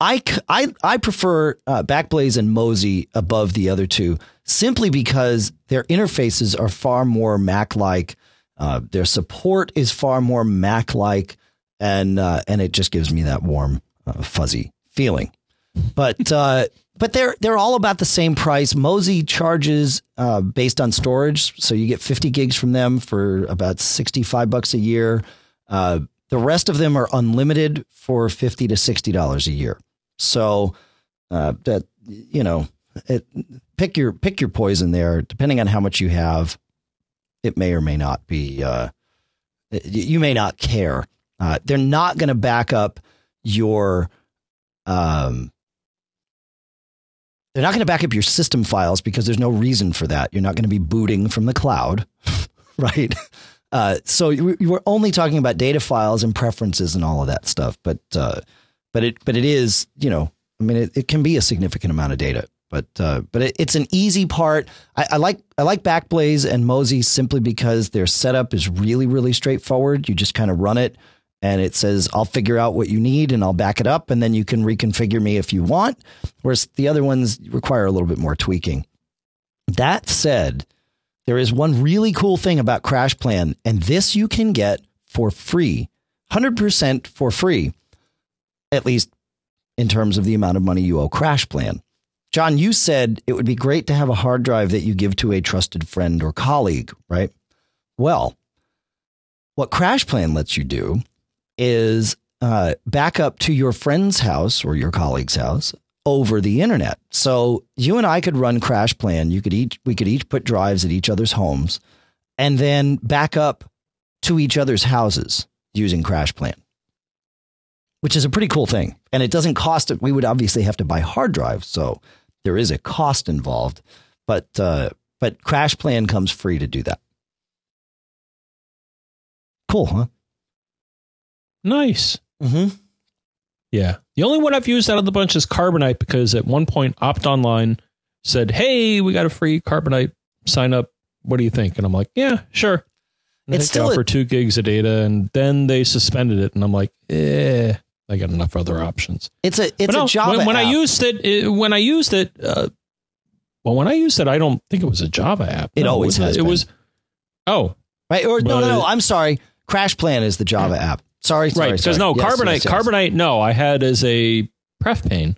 Speaker 1: I, I, I prefer uh, Backblaze and Mozy above the other two simply because their interfaces are far more Mac like. Uh, their support is far more Mac like, and uh, and it just gives me that warm, uh, fuzzy feeling. But uh, but they're they're all about the same price. Mozy charges uh, based on storage, so you get 50 gigs from them for about 65 bucks a year. Uh, the rest of them are unlimited for 50 to 60 dollars a year. So uh, that you know, it, pick your pick your poison there. Depending on how much you have, it may or may not be uh, you may not care. Uh, they're not going to back up your um, they're not going to back up your system files because there's no reason for that. You're not going to be booting from the cloud, right? Uh, so you, you were only talking about data files and preferences and all of that stuff, but uh, but it but it is you know I mean it, it can be a significant amount of data, but uh, but it, it's an easy part. I, I like I like Backblaze and Mozy simply because their setup is really really straightforward. You just kind of run it and it says I'll figure out what you need and I'll back it up and then you can reconfigure me if you want. Whereas the other ones require a little bit more tweaking. That said, there is one really cool thing about CrashPlan, and this you can get for free, 100% for free, at least in terms of the amount of money you owe CrashPlan. John, you said it would be great to have a hard drive that you give to a trusted friend or colleague, right? Well, what CrashPlan lets you do is uh, back up to your friend's house or your colleague's house over the internet. So you and I could run CrashPlan. You could each we could each put drives at each other's homes and then back up to each other's houses using CrashPlan. Which is a pretty cool thing. And it doesn't cost it. We would obviously have to buy hard drives, so there is a cost involved. But uh, but CrashPlan comes free to do that. Cool, huh?
Speaker 2: Nice.
Speaker 1: Mm-hmm.
Speaker 2: Yeah. The only one I've used out of the bunch is Carbonite because at one point Opt Online said, Hey, we got a free Carbonite sign up. What do you think? And I'm like, Yeah, sure. And
Speaker 1: It's still
Speaker 2: still
Speaker 1: a-
Speaker 2: for two gigs of data, and then they suspended it, and I'm like, eh, I got enough other options.
Speaker 1: It's a it's
Speaker 2: no,
Speaker 1: a Java
Speaker 2: when, when I used it, it, when I used it, uh, well, when I used it, I don't think it was a Java app.
Speaker 1: It
Speaker 2: No,
Speaker 1: always
Speaker 2: was
Speaker 1: has
Speaker 2: It
Speaker 1: been.
Speaker 2: was. Oh,
Speaker 1: right or no no no I'm sorry. CrashPlan is the Java app. Sorry, sorry.
Speaker 2: right. Because no,
Speaker 1: Yes,
Speaker 2: Carbonite,
Speaker 1: yes, yes.
Speaker 2: Carbonite, no, I had as a pref pane.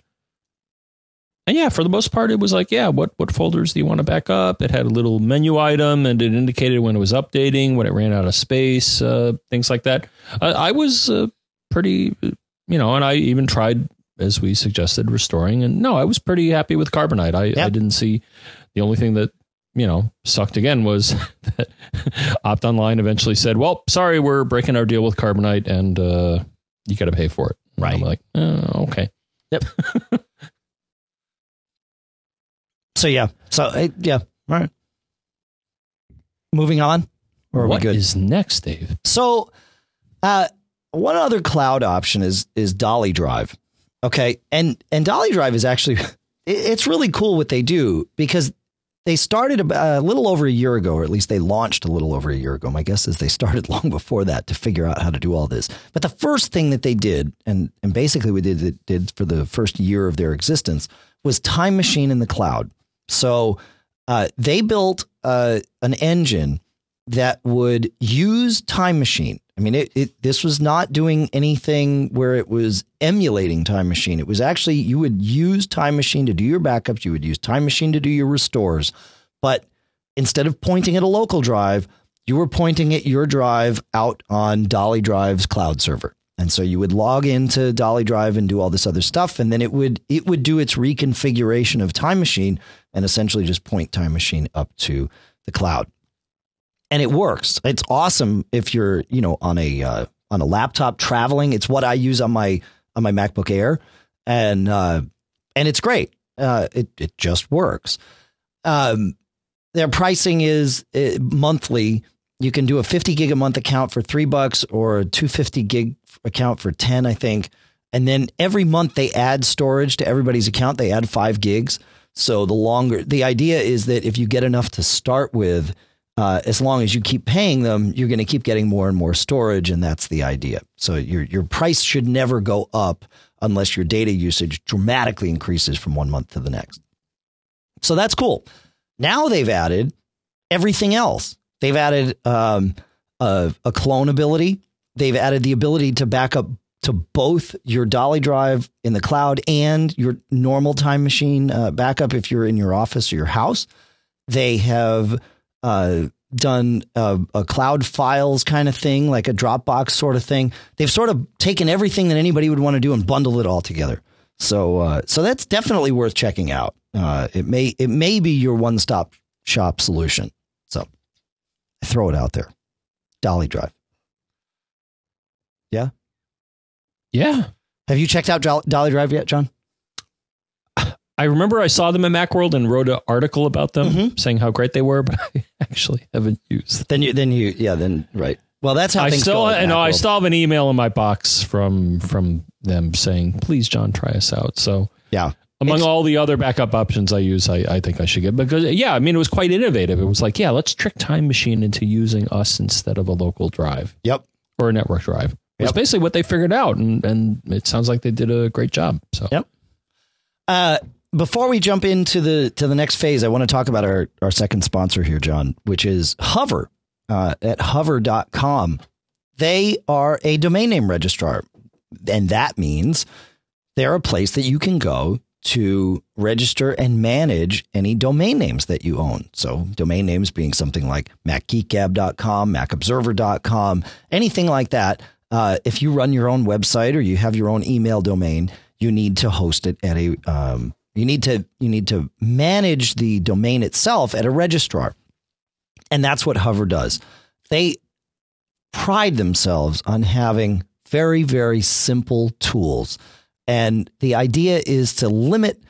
Speaker 2: And yeah, for the most part, it was like, yeah, what what folders do you want to back up? It had a little menu item, and it indicated when it was updating, when it ran out of space, uh, things like that. I, I was uh, pretty, you know, and I even tried, as we suggested, restoring, and no, I was pretty happy with Carbonite. I, I didn't see the only thing that you know sucked again was that Opt Online eventually said, "Well, sorry, we're breaking our deal with Carbonite, and uh, you got to pay for it." And
Speaker 1: Right.
Speaker 2: I'm like, oh, okay. Yep.
Speaker 1: so yeah. So yeah. All right. Moving on. Or are we good?
Speaker 2: is next, Dave?
Speaker 1: So, uh, one other cloud option is is Dolly Drive. Okay, and and Dolly Drive is actually it's really cool what they do because they started a little over a year ago, or at least they launched a little over a year ago. My guess is they started long before that to figure out how to do all this. But the first thing that they did, and and basically we did did for the first year of their existence, was Time Machine in the cloud. So uh, they built uh, an engine that would use Time Machine. I mean, it, it this was not doing anything where it was emulating Time Machine. It was actually you would use Time Machine to do your backups. You would use Time Machine to do your restores, but instead of pointing at a local drive, you were pointing at your drive out on Dolly Drive's cloud server. And so you would log into Dolly Drive and do all this other stuff, and then it would it would do its reconfiguration of Time Machine and essentially just point Time Machine up to the cloud and it works. It's awesome if you're, you know, on a uh, on a laptop traveling. It's what I use on my on my MacBook Air, and uh, and it's great. Uh, it it just works. Um, their pricing is uh, monthly. You can do a 50 gig a month account for three bucks or a 250 gig account for 10, I think. And then every month they add storage to everybody's account. They add five gigs. So the longer the idea is that if you get enough to start with, uh, as long as you keep paying them, you're going to keep getting more and more storage, and that's the idea. So your your price should never go up unless your data usage dramatically increases from one month to the next. So that's cool. Now they've added everything else. They've added um, a, a clone ability. They've added the ability to back up to both your Dolly Drive in the cloud and your normal time machine uh, backup if you're in your office or your house. They have uh, done a, a cloud files kind of thing, like a Dropbox sort of thing. They've sort of taken everything that anybody would want to do and bundle it all together. So, uh, so that's definitely worth checking out. Uh, it may it may be your one stop shop solution. So, I throw it out there. Dolly Drive. Yeah.
Speaker 2: Yeah.
Speaker 1: Have you checked out Dolly Drive yet, John?
Speaker 2: I remember I saw them at Macworld and wrote an article about them
Speaker 1: Mhm.
Speaker 2: saying how great they were, but I actually haven't used.
Speaker 1: Then you, then you, yeah, then right. Well, that's how
Speaker 2: I
Speaker 1: things
Speaker 2: still,
Speaker 1: go.
Speaker 2: I I still have an email in my box from from them saying, "Please, John, try us out." So
Speaker 1: yeah.
Speaker 2: among
Speaker 1: It's-
Speaker 2: all the other backup options I use, I, I think I should get because yeah, I mean it was quite innovative. It was like, yeah, let's trick Time Machine into using us instead of a local drive
Speaker 1: Yep.
Speaker 2: or a network drive. It's
Speaker 1: Yep.
Speaker 2: basically what they figured out, and and it sounds like they did a great job. So
Speaker 1: Yep. Uh, before we jump into the to the next phase, I want to talk about our, our second sponsor here, John, which is Hover uh, at hover.com. They are a domain name registrar, and that means they're a place that you can go to register and manage any domain names that you own. So, domain names being something like MacGeekGab.com, MacObserver.com, anything like that. Uh, if you run your own website or you have your own email domain, you need to host it at a um, you need to you need to manage the domain itself at a registrar, and that's what Hover does. They pride themselves on having very very simple tools, and the idea is to limit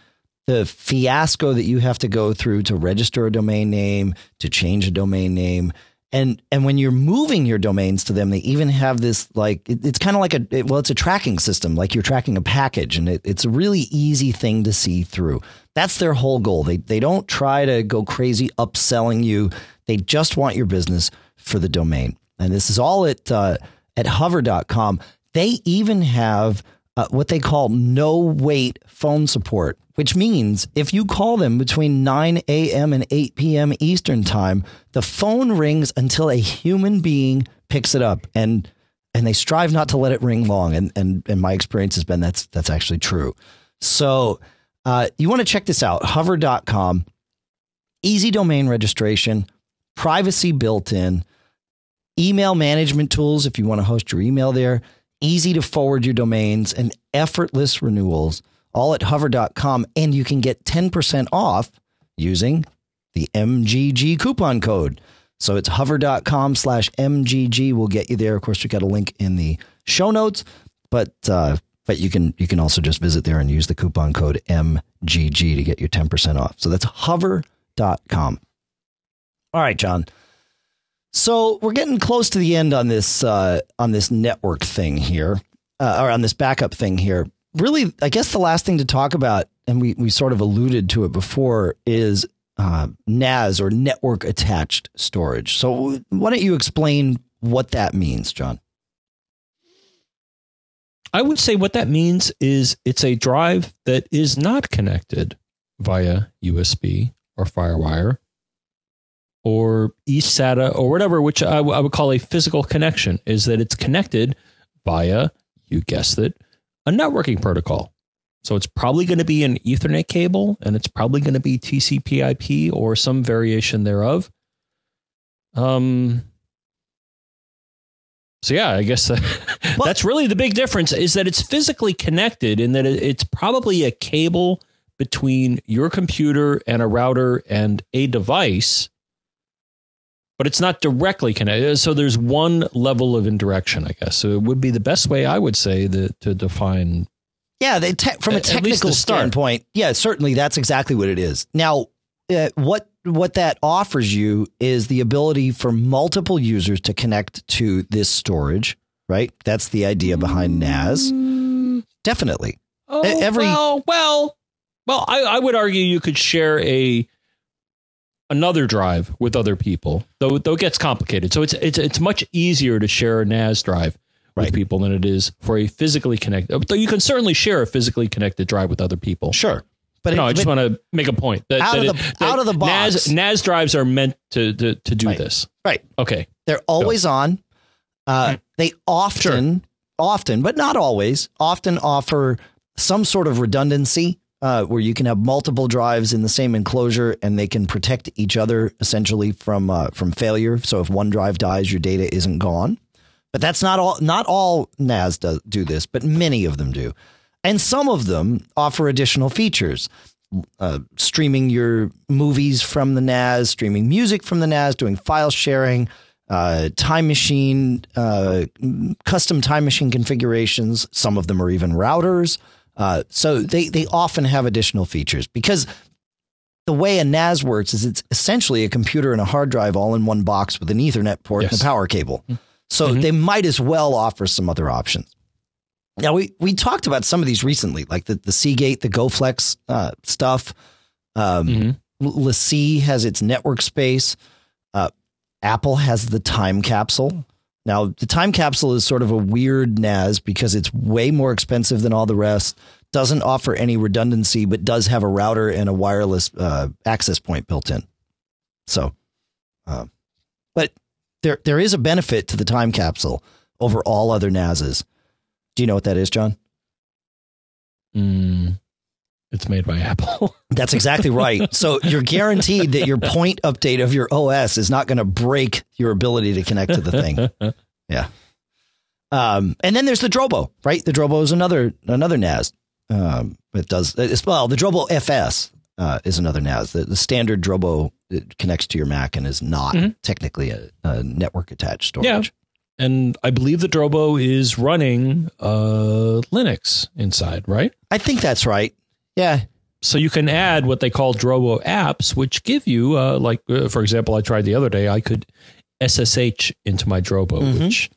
Speaker 1: the fiasco that you have to go through to register a domain name, to change a domain name. And and when you're moving your domains to them, they even have this like it- it's kind of like a it- well, it's a tracking system, like you're tracking a package, and it, it's a really easy thing to see through. That's their whole goal. They they don't try to go crazy upselling you. They just want your business for the domain. And this is all at uh, at hover.com. They even have uh, what they call no wait phone support, which means if you call them between 9 a.m. and 8 p.m. Eastern time, the phone rings until a human being picks it up. And and they strive not to let it ring long. And and and my experience has been that's that's actually true. So uh, you want to check this out, hover.com, easy domain registration, privacy built in, email management tools if you want to host your email there, easy to forward your domains, and effortless renewals, all at hover.com. And you can get 10% off using the MGG coupon code. So it's hover.com slash MGG We'll get you there. Of course, we got a link in the show notes, but uh, but you can you can also just visit there and use the coupon code MGG to get your 10% off. So that's hover.com. All right, John. So we're getting close to the end on this uh, on this network thing here, uh, or on this backup thing here. Really, I guess the last thing to talk about, and we we sort of alluded to it before, is uh, NAS or network attached storage. So why don't you explain what that means, John?
Speaker 2: I would say what that means is it's a drive that is not connected via USB or FireWire or eSATA or whatever, which I, w- I would call a physical connection, is that it's connected via, you guessed it, a networking protocol. So it's probably going to be an Ethernet cable and it's probably going to be TCP/IP or some variation thereof. Um. So yeah, I guess that's really the big difference is that it's physically connected in that it's probably a cable between your computer and a router and a device, but it's not directly connected. So there's one level of indirection, I guess. So it would be the best way I would say that to define.
Speaker 1: Yeah, te- from a
Speaker 2: At- at least
Speaker 1: technical standpoint, yeah, certainly that's exactly what it is. Now, uh, what what that offers you is the ability for multiple users to connect to this storage. Right, that's the idea behind NAS. Definitely.
Speaker 2: Oh,
Speaker 1: every-
Speaker 2: well, well, well. I, I would argue you could share a another drive with other people, though. Though it gets complicated. So it's it's it's much easier to share a NAS drive with
Speaker 1: Right.
Speaker 2: people than it is for a physically connected. Though you can certainly share a physically connected drive with other people.
Speaker 1: Sure, but
Speaker 2: no,
Speaker 1: it-
Speaker 2: I just want to make a point that
Speaker 1: Out
Speaker 2: that
Speaker 1: of
Speaker 2: it-
Speaker 1: the-
Speaker 2: that
Speaker 1: out of the box.
Speaker 2: NAS, NAS drives are meant to to, to do
Speaker 1: Right.
Speaker 2: this.
Speaker 1: right.
Speaker 2: Okay.
Speaker 1: They're always on. Uh, they often, often, but not always, often offer some sort of redundancy uh, where you can have multiple drives in the same enclosure and they can protect each other essentially from uh, from failure. So if one drive dies, your data isn't gone. But that's not all. Not all NAS do, do this, but many of them do, and some of them offer additional features. Uh, streaming your movies from the NAS, streaming music from the NAS, doing file sharing, uh, time machine, uh, custom time machine configurations. Some of them are even routers. Uh, so they they often have additional features because the way a NAS works is it's essentially a computer and a hard drive all in one box with an Ethernet port yes. and a power cable. So mm-hmm. they might as well offer some other options. Now we we talked about some of these recently, like the the Seagate, the GoFlex uh, stuff. Um, mm-hmm. LaCie has its network space. Uh, Apple has the time capsule. Now, the time capsule is sort of a weird NAS because it's way more expensive than all the rest, doesn't offer any redundancy, but does have a router and a wireless uh, access point built in. So, uh, but there there is a benefit to the time capsule over all other NASs. Do you know what that is, John?
Speaker 2: Mm, it's made by Apple.
Speaker 1: That's exactly right. So you're guaranteed that your point update of your OS is not going to break your ability to connect to the thing. Yeah. Um, and then there's the Drobo, right? The Drobo is another another NAS. Um, it does well. The Drobo FS uh, is another NAS. The, the standard Drobo connects to your Mac and is not mm-hmm. technically a, a, network attached storage. Yeah.
Speaker 2: And I believe the Drobo is running uh, Linux inside, right?
Speaker 1: I think that's right. Yeah.
Speaker 2: So you can add what they call Drobo apps, which give you, uh, like, uh, for example, I tried the other day. I could SSH into my Drobo, mm-hmm. which,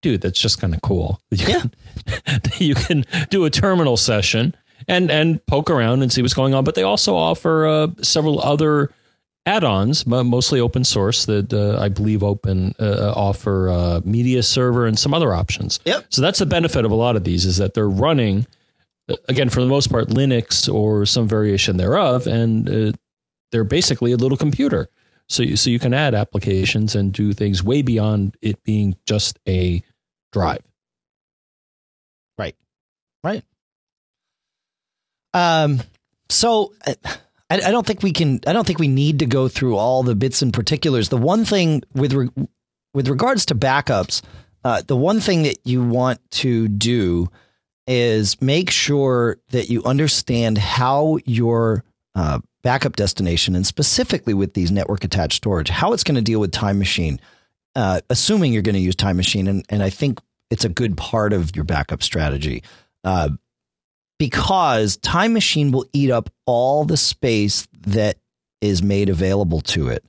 Speaker 2: dude, that's just kind of cool. You yeah. Can, you can do a terminal session and and poke around and see what's going on. But they also offer uh, several other add-ons, mostly open source that uh, I believe open uh, offer uh, media server and some other options.
Speaker 1: Yep.
Speaker 2: So that's the benefit of a lot of these is that they're running again, for the most part, Linux or some variation thereof, and uh, they're basically a little computer. So, you, so you can add applications and do things way beyond it being just a drive.
Speaker 1: Right, right. Um. So. I, I don't think we can. I don't think we need to go through all the bits and particulars. The one thing with re, with regards to backups, uh, the one thing that you want to do is make sure that you understand how your uh, backup destination, and specifically with these network attached storage, how it's going to deal with Time Machine, uh, assuming you're going to use Time Machine. And, and I think it's a good part of your backup strategy uh, because Time Machine will eat up all the space that is made available to it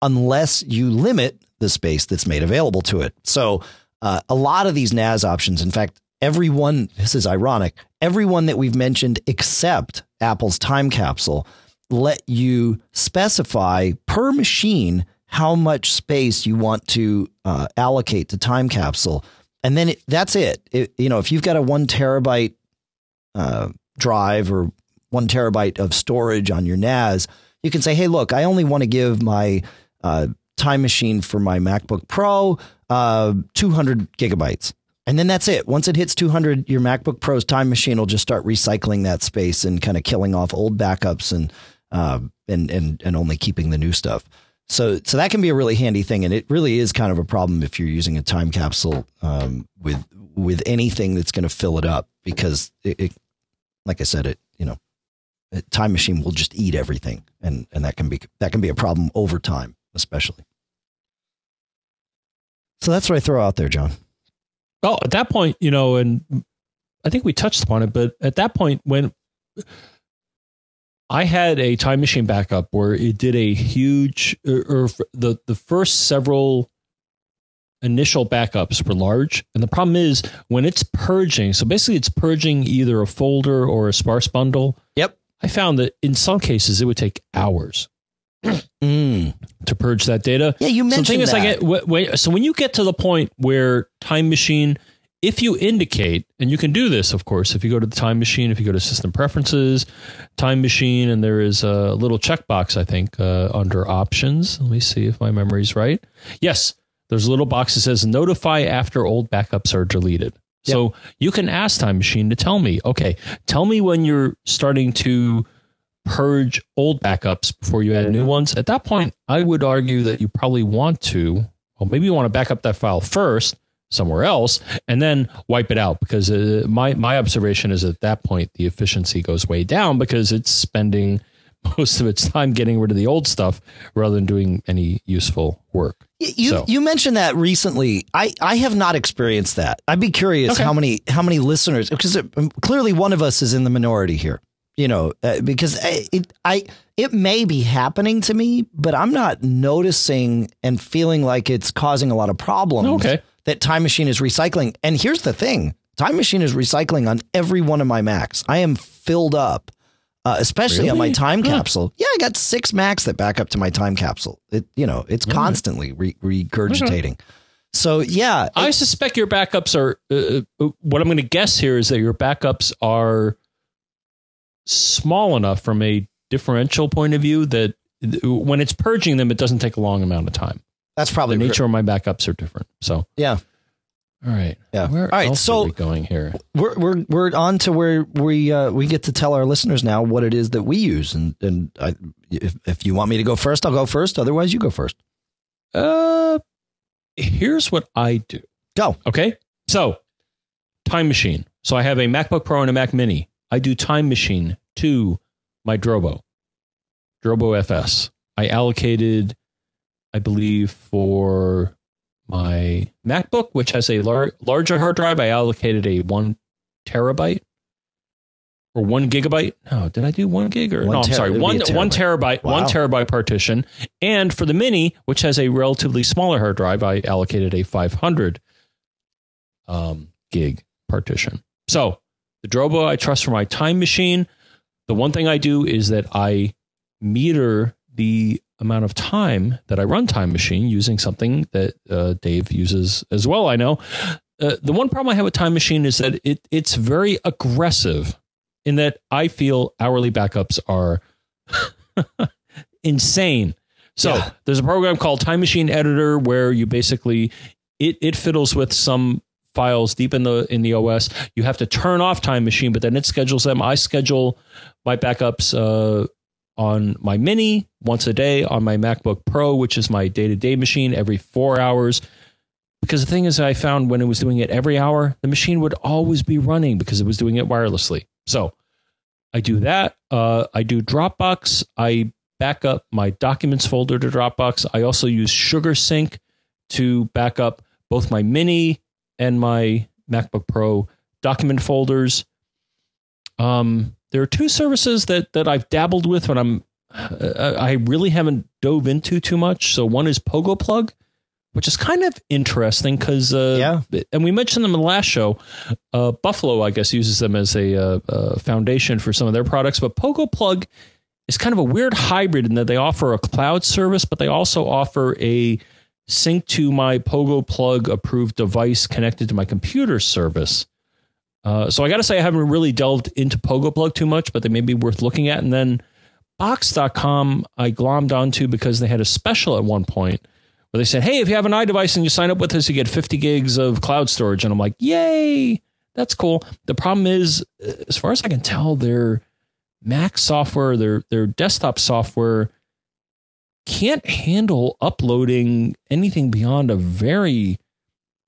Speaker 1: unless you limit the space that's made available to it. So, uh, a lot of these NAS options, in fact, everyone, this is ironic, everyone that we've mentioned except Apple's time capsule let you specify per machine how much space you want to uh, allocate to time capsule. And then it, that's it. it. You know, if you've got a one terabyte uh, drive or one terabyte of storage on your NAS, you can say, hey, look, I only want to give my uh, time machine for my MacBook Pro uh, 200 gigabytes. And then that's it. Once it hits 200, your MacBook Pro's time machine will just start recycling that space and kind of killing off old backups and uh, and and and only keeping the new stuff. So so that can be a really handy thing, and it really is kind of a problem if you're using a time capsule um, with with anything that's going to fill it up because it, it, like I said, it you know, time machine will just eat everything, and and that can be that can be a problem over time, especially. So that's what I throw out there, John.
Speaker 2: Well, at that point, you know, and I think we touched upon it, but at that point, when I had a time machine backup where it did a huge, or, er, or er, the the first several initial backups were large, and the problem is when it's purging. So basically, it's purging either a folder or a sparse bundle.
Speaker 1: Yep.
Speaker 2: I found that in some cases it would take hours mm. to purge that data.
Speaker 1: Yeah, you mentioned so the thing
Speaker 2: that. Is, I get, so when you get to the point where Time Machine, if you indicate, and you can do this, of course, if you go to the Time Machine, if you go to System Preferences, Time Machine, and there is a little checkbox, I think, uh, under Options. Let me see if my memory's right. Yes, there's a little box that says Notify after old backups are deleted. Yep. So you can ask Time Machine to tell me, okay, tell me when you're starting to purge old backups before you add new ones. At that point, I would argue that you probably want to, well, maybe you want to back up that file first somewhere else and then wipe it out because uh, my my observation is at that point the efficiency goes way down because it's spending most of its time getting rid of the old stuff rather than doing any useful work.
Speaker 1: You
Speaker 2: So-
Speaker 1: you mentioned that recently. I, I have not experienced that. I'd be curious
Speaker 2: Okay.
Speaker 1: how many how many listeners because it, um, clearly one of us is in the minority here. You know, uh, because I- it I it may be happening to me, but I'm not noticing and feeling like it's causing a lot of problems.
Speaker 2: Okay.
Speaker 1: That Time Machine is recycling. And here's the thing: Time Machine is recycling on every one of my Macs. I am filled up. Uh, especially on my
Speaker 2: Really?
Speaker 1: time capsule. Yeah, I got six Macs that back up to my time capsule. It, you know, it's constantly re- regurgitating. So yeah,
Speaker 2: I suspect your backups are. Uh, uh, what I'm going to guess here is that your backups are small enough from a differential point of view that when it's purging them, it doesn't take a long amount of time.
Speaker 1: that's probably The
Speaker 2: nature of my backups are different. So,
Speaker 1: Yeah,
Speaker 2: all right,
Speaker 1: Yeah.
Speaker 2: Where
Speaker 1: All right, so-
Speaker 2: going here?
Speaker 1: we're we're we're on to where we uh, we get to tell our listeners now what it is that we use, and and I, if if you want me to go first, I'll go first. Otherwise, you go first.
Speaker 2: Uh, here's what I do.
Speaker 1: Go.
Speaker 2: Okay. So, Time Machine. So I have a MacBook Pro and a Mac Mini. I do Time Machine to my Drobo, Drobo FS. I allocated, I believe, for my MacBook, which has a lar- larger hard drive, I allocated a one terabyte or one gigabyte. No, did I do one gig or
Speaker 1: One
Speaker 2: no? I'm
Speaker 1: ter-
Speaker 2: sorry, one
Speaker 1: a
Speaker 2: one
Speaker 1: terabyte.
Speaker 2: terabyte, one terabyte partition. And for the Mini, which has a relatively smaller hard drive, I allocated a 500 um, gig partition. So the Drobo I trust for my time machine. The one thing I do is that I meter the amount of time that I run Time Machine using something that uh, Dave uses as well. I know. Uh, the one problem I have with Time Machine is that it it's very aggressive in that I feel hourly backups are insane. So
Speaker 1: Yeah.
Speaker 2: there's a program called Time Machine Editor where you basically it it fiddles with some files deep in the in the OS. You have to turn off Time Machine, but then it schedules them. I schedule my backups uh, on my Mini once a day, on my MacBook Pro, which is my day to day machine, every four hours. Because the thing is, I found when it was doing it every hour, the machine would always be running because it was doing it wirelessly. So I do that. Uh, I do Dropbox. I back up my documents folder to Dropbox. I also use SugarSync to back up both my Mini and my MacBook Pro document folders. Um, there are two services that that I've dabbled with, but I'm uh, I really haven't dove into too much. So one is PogoPlug, which is kind of interesting because uh,
Speaker 1: Yeah.
Speaker 2: and we mentioned them in the last show. Uh, Buffalo, I guess, uses them as a uh, uh, foundation for some of their products, but PogoPlug is kind of a weird hybrid in that they offer a cloud service, but they also offer a sync to my Pogo Plug approved device connected to my computer service. Uh, so I got to say, I haven't really delved into Pogo Plug too much, but they may be worth looking at. And then Box.com, I glommed onto because they had a special at one point where they said, hey, if you have an iDevice and you sign up with us, you get 50 gigs of cloud storage. And I'm like, yay, that's cool. The problem is, uh, as far as I can tell, their Mac software, their their desktop software can't handle uploading anything beyond a very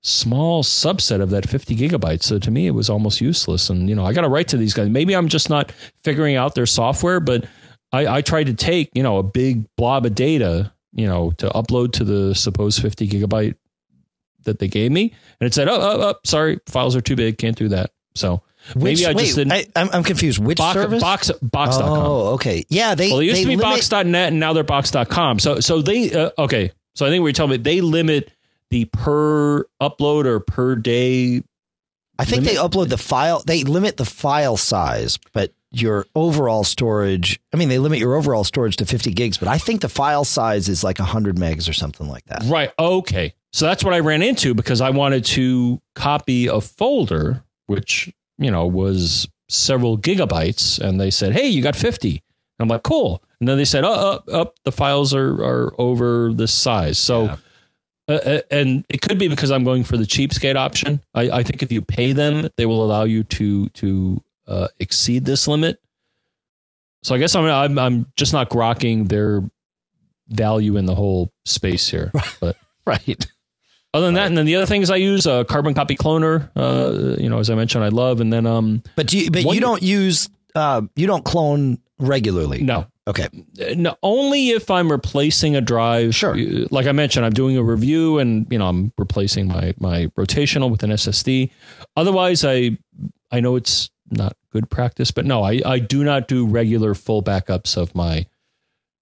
Speaker 2: small subset of that 50 gigabytes. So to me, it was almost useless. And, you know, I got to write to these guys. Maybe I'm just not figuring out their software, but I, I tried to take, you know, a big blob of data, you know, to upload to the supposed 50 gigabyte that they gave me. And it said, oh, oh, oh sorry, files are too big. Can't do that. So
Speaker 1: Which,
Speaker 2: maybe I
Speaker 1: wait,
Speaker 2: just didn't.
Speaker 1: I, I'm, I'm confused. Which
Speaker 2: box,
Speaker 1: service?
Speaker 2: box, box.com.
Speaker 1: Oh, okay. Yeah, they.
Speaker 2: Well, it used to be
Speaker 1: limit-
Speaker 2: box.net and now they're box.com. So, so they, uh, okay. So I think we are telling me they limit the per upload or per day.
Speaker 1: I think they upload the file. They limit the file size, but your overall storage. I mean, they limit your overall storage to 50 gigs, but I think the file size is like 100 megs or something like that.
Speaker 2: Right. Okay. So that's what I ran into because I wanted to copy a folder, which, you know, was several gigabytes. And they said, hey, you got 50. And I'm like, cool. And then they said, oh, up, up, the files are, are over this size. So,
Speaker 1: Yeah.
Speaker 2: uh, uh, and it could be because I'm going for the cheapskate option. I, I think if you pay them, they will allow you to to uh, exceed this limit. So I guess I'm, I'm I'm just not grokking their value in the whole space here. But
Speaker 1: Right.
Speaker 2: Other than that, and then the other things I use, uh, Carbon Copy Cloner. Uh, you know, as I mentioned, I love, and then um,
Speaker 1: But do you, but you don't use uh, you don't clone regularly.
Speaker 2: no,
Speaker 1: Okay.
Speaker 2: No, only if I'm replacing a drive.
Speaker 1: Sure.
Speaker 2: Like I mentioned, I'm doing a review and you know I'm replacing my my rotational with an SSD. Otherwise, I I know it's not good practice, but no, I I do not do regular full backups of my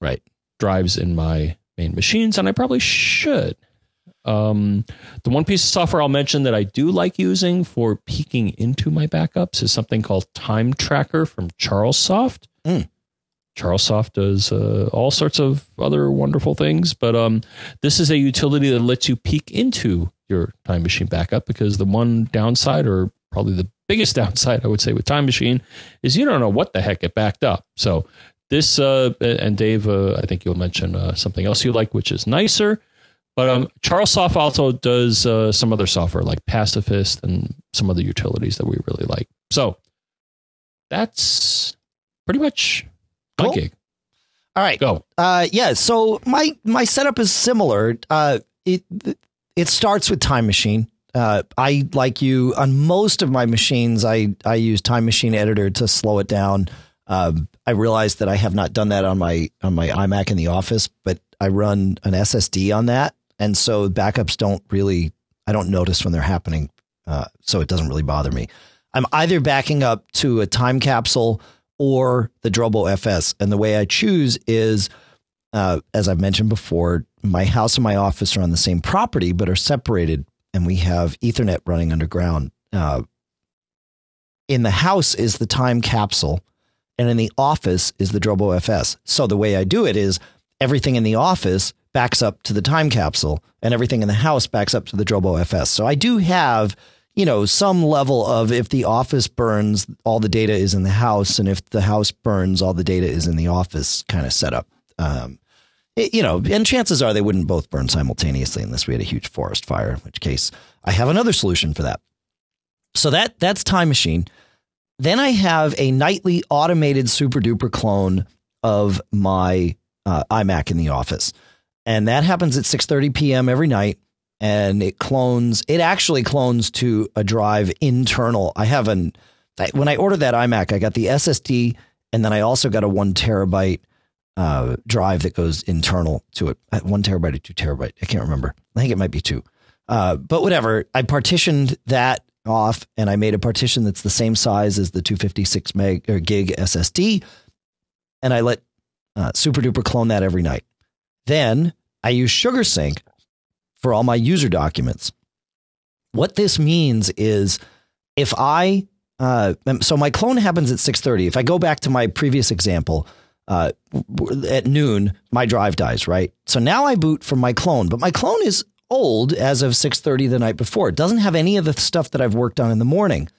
Speaker 1: right
Speaker 2: drives in my main machines, and I probably should. Um, the one piece of software I'll mention that I do like using for peeking into my backups is something called Time Tracker from CharlesSoft.
Speaker 1: Mm.
Speaker 2: CharlesSoft does uh, all sorts of other wonderful things, but um, this is a utility that lets you peek into your Time Machine backup because the one downside, or probably the biggest downside, I would say, with Time Machine is you don't know what the heck it backed up. So this, uh, and Dave, uh, I think you'll mention uh, something else you like, which is nicer. But um, CharlesSoft also does uh, some other software like Pacifist and some other utilities that we really like. So that's pretty much my
Speaker 1: Cool.
Speaker 2: gig.
Speaker 1: All right.
Speaker 2: Go.
Speaker 1: Uh, yeah. So my my setup is similar. Uh, it it starts with Time Machine. Uh, I like you on most of my machines. I I use Time Machine Editor to slow it down. Um, I realized that I have not done that on my on my iMac in the office, but I run an SSD on that, and so backups don't really. I don't notice when they're happening, uh, so it doesn't really bother me. I'm either backing up to a time capsule or the Drobo FS, and the way I choose is uh, as I've mentioned before, my house and my office are on the same property, but are separated, and we have Ethernet running underground. Uh, in the house is the time capsule, and in the office is the Drobo FS. So the way I do it is everything in the office backs up to the time capsule, and everything in the house backs up to the Drobo FS. So I do have you know, some level of if the office burns, all the data is in the house, and if the house burns, all the data is in the office kind of setup. Um, it- you know, and chances are they wouldn't both burn simultaneously unless we had a huge forest fire, in which case I have another solution for that. So that that's Time Machine. Then I have a nightly automated SuperDuper clone of my uh, iMac in the office, and that happens at 6:30 p.m. every night and it clones it actually clones to a drive internal. I have an when i ordered that imac i got the ssd and then i also got a one terabyte uh, drive that goes internal to it. Uh, one terabyte or two terabyte i can't remember. I think it might be two. Uh, but whatever i partitioned that off and i made a partition that's the same size as the 256 meg or gig ssd and i let uh, SuperDuper clone that every night then i use SugarSync for all my user documents. What this means is if I uh, so my clone happens at 6:30. If I go back to my previous example, uh, at noon my drive dies, right? So now I boot from my clone, but my clone is old as of 6:30 the night before. It doesn't have any of the stuff that I've worked on in the morning.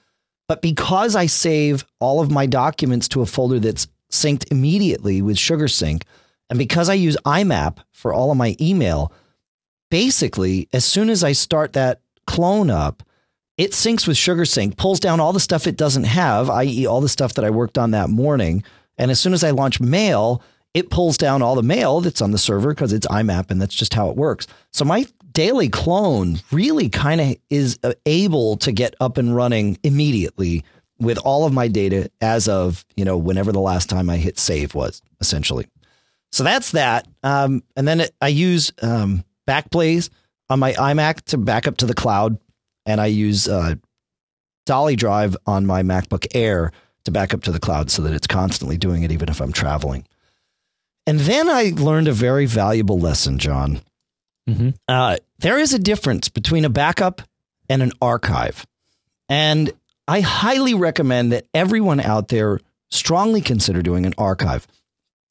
Speaker 1: But because I save all of my documents to a folder that's synced immediately with SugarSync, and because I use IMAP for all of my email, basically, as soon as I start that clone up, it syncs with SugarSync, pulls down all the stuff it doesn't have, i.e., all the stuff that I worked on that morning. And as soon as I launch mail, it pulls down all the mail that's on the server because it's IMAP and that's just how it works. So my daily clone really kind of is uh, able to get up and running immediately with all of my data as of, you know, whenever the last time I hit save was essentially. So that's that. Um, and then it, I use um, Backblaze on my iMac to back up to the cloud, and I use uh, DollyDrive on my MacBook Air to back up to the cloud so that it's constantly doing it, even if I'm traveling. And then I learned a very valuable lesson, John.
Speaker 2: Mm-hmm.
Speaker 1: Uh, there is a difference between a backup and an archive. And I highly recommend that everyone out there strongly consider doing an archive.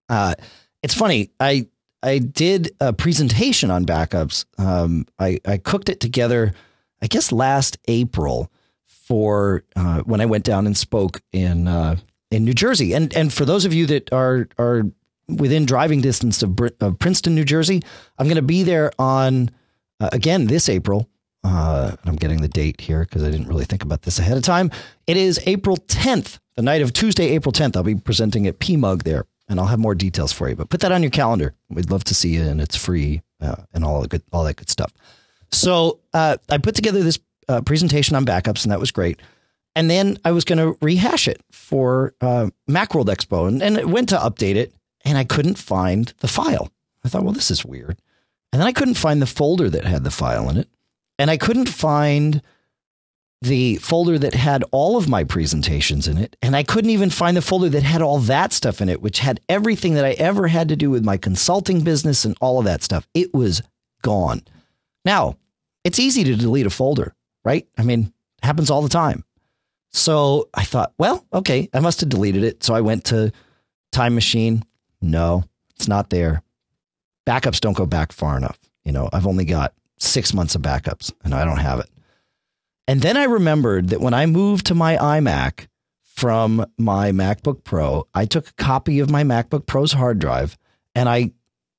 Speaker 1: Uh, it's funny. I I did a presentation on backups. Um, I I cooked it together, I guess last April for uh, when I went down and spoke in uh, in New Jersey. And and for those of you that are are within driving distance of, Br- of Princeton, New Jersey, I'm going to be there on uh, again this April. Uh, I'm getting the date here because I didn't really think about this ahead of time. It is April 10th, the night of Tuesday, April 10th. I'll be presenting at PMUG there, and I'll have more details for you. But put that on your calendar. We'd love to see you, and it's free uh, and all the good, all that good stuff. So uh, I put together this uh, presentation on backups, and that was great. And then I was going to rehash it for uh, Macworld Expo, and, and it went to update it. and I couldn't find the file. I thought, well, this is weird. And then I couldn't find the folder that had the file in it. And I couldn't find the folder that had all of my presentations in it. And I couldn't even find the folder that had all that stuff in it, which had everything that I ever had to do with my consulting business and all of that stuff. It was gone. Now, it's easy to delete a folder, right? I mean, happens all the time. So I thought, well, okay, I must have deleted it. So I went to Time Machine. No, it's not there. Backups don't go back far enough. You know, I've only got six months of backups and I don't have it. And then I remembered that when I moved to my iMac from my MacBook Pro, I took a copy of my MacBook Pro's hard drive and I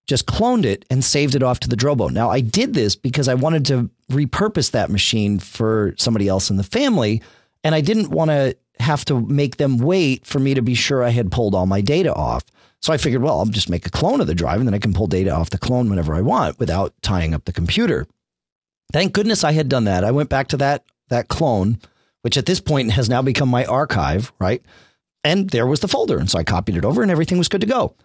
Speaker 1: just cloned it and saved it off to the Drobo. Now, I did this because I wanted to repurpose that machine for somebody else in the family. And I didn't want to have to make them wait for me to be sure I had pulled all my data off. So I figured, well, I'll just make a clone of the drive and then I can pull data off the clone whenever I want without tying up the computer. Thank goodness I had done that. I went back to that that clone, which at this point has now become my archive, right? And there was the folder. And so I copied it over and everything was good to go.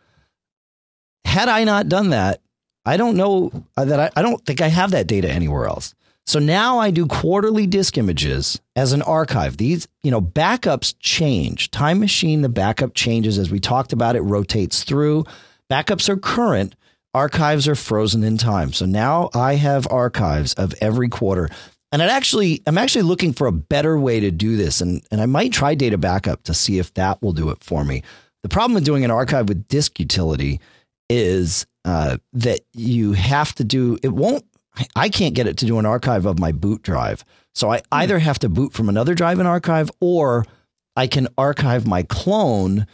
Speaker 1: Had I not done that, I don't know uh, that I, I don't think I have that data anywhere else. So now I do quarterly disk images as an archive. These, you know, backups change. Time Machine, the backup changes as we talked about, it rotates through. Backups are current, archives are frozen in time. So now I have archives of every quarter. And it actually, I'm actually looking for a better way to do this. And, and I might try data backup to see if that will do it for me. The problem with doing an archive with disk utility is uh, that you have to do, it won't, I can't get it to do an archive of my boot drive. So I hmm. either have to boot from another drive and archive, or I can archive my clone,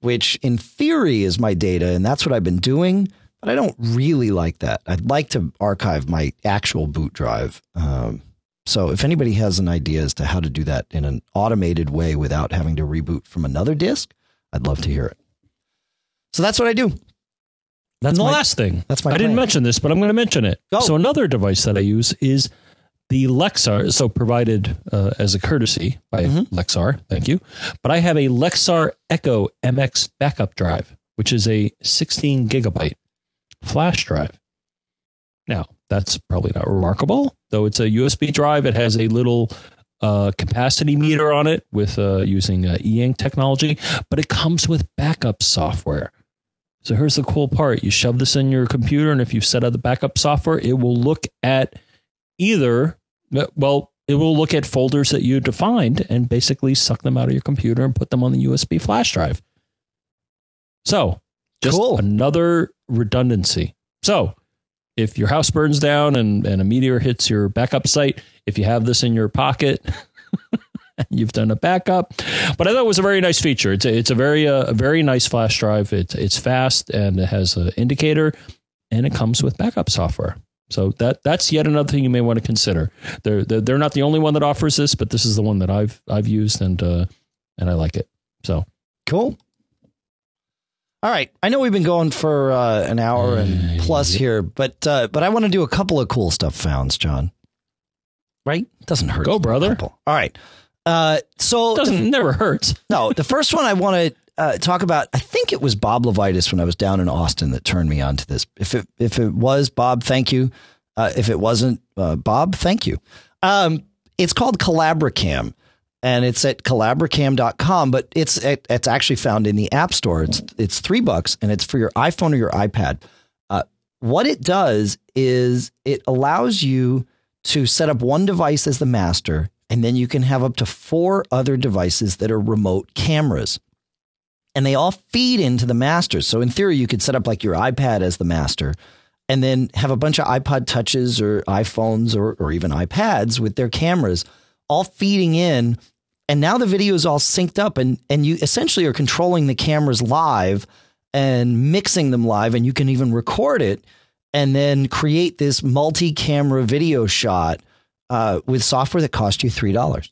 Speaker 1: which in theory is my data. And that's what I've been doing. But I don't really like that. I'd like to archive my actual boot drive. Um, so if anybody has an idea as to how to do that in an automated way without having to reboot from another disk, I'd love to hear it. So that's what I do.
Speaker 2: That's and the my, last thing.
Speaker 1: That's my.
Speaker 2: I plan. didn't mention this, but I'm going to mention it. Go. So another device that I use is the Lexar. So provided uh, as a courtesy by mm-hmm. Lexar. Thank you. But I have a Lexar Echo MX backup drive, which is a 16 gigabyte flash drive. Now, that's probably not remarkable, though it's a USB drive. It has a little uh, capacity meter on it with uh, using uh, e-ink technology, but it comes with backup software. So here's the cool part: you shove this in your computer, and if you set up the backup software, it will look at either well, it will look at folders that you defined and basically suck them out of your computer and put them on the USB flash drive. So, just cool. another redundancy. So, if your house burns down and, and a meteor hits your backup site, if you have this in your pocket, you've done a backup. But I thought it was a very nice feature. It's a, it's a very uh, a very nice flash drive. It's it's fast and it has an indicator, and it comes with backup software. So that that's yet another thing you may want to consider. They're they're, they're not the only one that offers this, but this is the one that I've I've used and uh, and I like it. So
Speaker 1: cool. All right, I know we've been going for uh, an hour and plus here, but uh, but I want to do a couple of cool stuff founds, John. Right? Doesn't hurt.
Speaker 2: Go, brother.
Speaker 1: All right. Uh, so
Speaker 2: doesn't the, never hurts.
Speaker 1: no, the first one I want to uh, talk about. I think it was Bob Levitus when I was down in Austin that turned me on to this. If it if it was Bob, thank you. Uh, if it wasn't uh, Bob, thank you. Um, it's called Collaboracam and it's at collaboracam.com, but it's it's actually found in the App Store. It's it's three bucks, and it's for your iPhone or your iPad. Uh, what it does is it allows you to set up one device as the master, and then you can have up to four other devices that are remote cameras, and they all feed into the master. So in theory, you could set up like your iPad as the master. And then have a bunch of iPod touches or iPhones or, or even iPads with their cameras all feeding in. And now the video is all synced up and, and you essentially are controlling the cameras live and mixing them live. And you can even record it and then create this multi camera video shot uh, with software that costs you $3.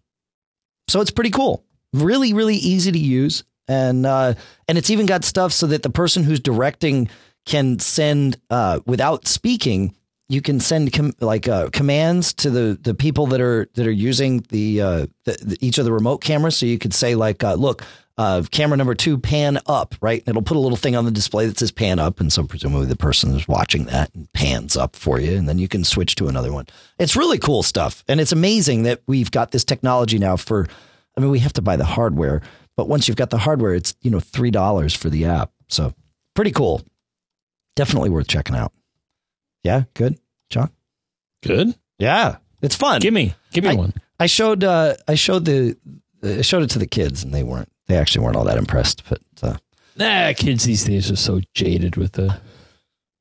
Speaker 1: So it's pretty cool. Really, really easy to use. And, uh, and it's even got stuff so that the person who's directing can send, uh, without speaking, you can send com- like uh, commands to the the people that are that are using the, uh, the, the, each of the remote cameras. So you could say like, uh, look, uh, camera number two, pan up, right? It'll put a little thing on the display that says pan up. And so presumably the person is watching that and pans up for you. And then you can switch to another one. It's really cool stuff. And it's amazing that we've got this technology now for, I mean, we have to buy the hardware, but once you've got the hardware, it's, you know, $3 for the app. So pretty cool. Definitely worth checking out. Yeah. Good. John?
Speaker 2: Good.
Speaker 1: Yeah. It's fun.
Speaker 2: Give me, give me
Speaker 1: I,
Speaker 2: one.
Speaker 1: I showed, uh, I showed the, I showed it to the kids and they weren't they actually weren't all that impressed. But uh,
Speaker 2: nah, kids these days are so jaded with the.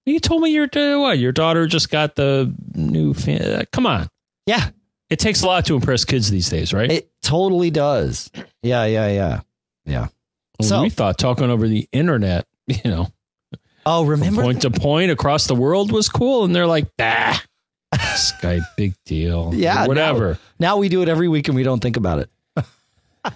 Speaker 2: You told me your uh, what? Your daughter just got the new. Fan, uh, come on.
Speaker 1: Yeah,
Speaker 2: it takes a lot to impress kids these days, right?
Speaker 1: It totally does. Yeah, yeah, yeah, yeah.
Speaker 2: Well, so we thought talking over the internet, you know.
Speaker 1: Oh, remember
Speaker 2: point to point across the world was cool, and they're like, ah, Skype, big deal.
Speaker 1: Yeah,
Speaker 2: or whatever.
Speaker 1: Now, now we do it every week, and we don't think about it.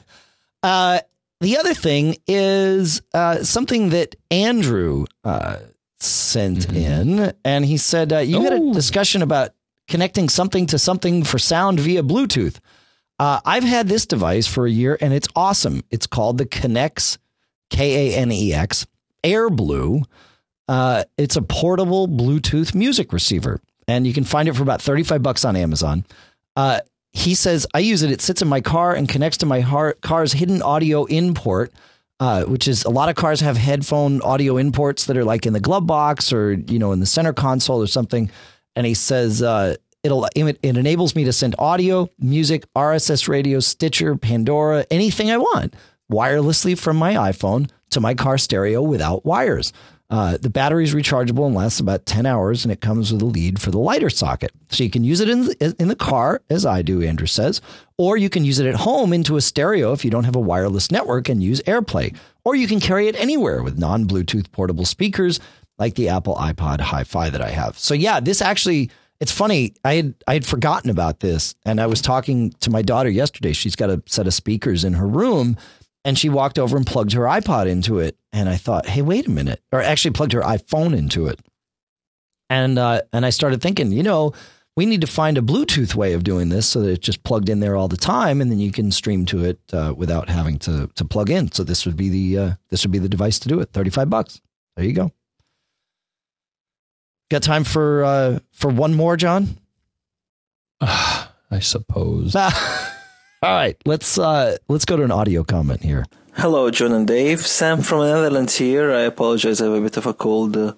Speaker 1: uh, the other thing is uh, something that Andrew uh, sent mm-hmm. in, and he said uh, you had a oh. discussion about connecting something to something for sound via Bluetooth. Uh, I've had this device for a year, and it's awesome. It's called the Kinex, Kanex, K A N E X AirBlue. Uh, it's a portable Bluetooth music receiver, and you can find it for about thirty-five bucks on Amazon. Uh, he says, I use it. It sits in my car and connects to my car's hidden audio import, uh, which is a lot of cars have headphone audio imports that are like in the glove box or, you know, in the center console or something. And he says, uh, it'll, it, it enables me to send audio, music, RSS radio, Stitcher, Pandora, anything I want wirelessly from my iPhone to my car stereo without wires. Uh, the battery is rechargeable and lasts about 10 hours, and it comes with a lead for the lighter socket. So you can use it in the, in the car, as I do, Andrew says, or you can use it at home into a stereo if you don't have a wireless network and use AirPlay, or you can carry it anywhere with non Bluetooth portable speakers like the Apple iPod Hi Fi that I have. So, yeah, this actually. It's funny. I had I had forgotten about this, and I was talking to my daughter yesterday. She's got a set of speakers in her room, and she walked over and plugged her iPod into it. And I thought, hey, wait a minute. Or actually plugged her iPhone into it. And uh, and I started thinking, you know, we need to find a Bluetooth way of doing this so that it's just plugged in there all the time, and then you can stream to it uh, without having to to plug in. So this would be the uh, this would be the device to do it. Thirty five bucks. There you go. Got time for uh, for one more, John?
Speaker 2: I suppose.
Speaker 1: All right, let's uh, let's go to an audio comment here.
Speaker 3: Hello, John and Dave. Sam from the Netherlands here. I apologize, I have a bit of a cold. Uh,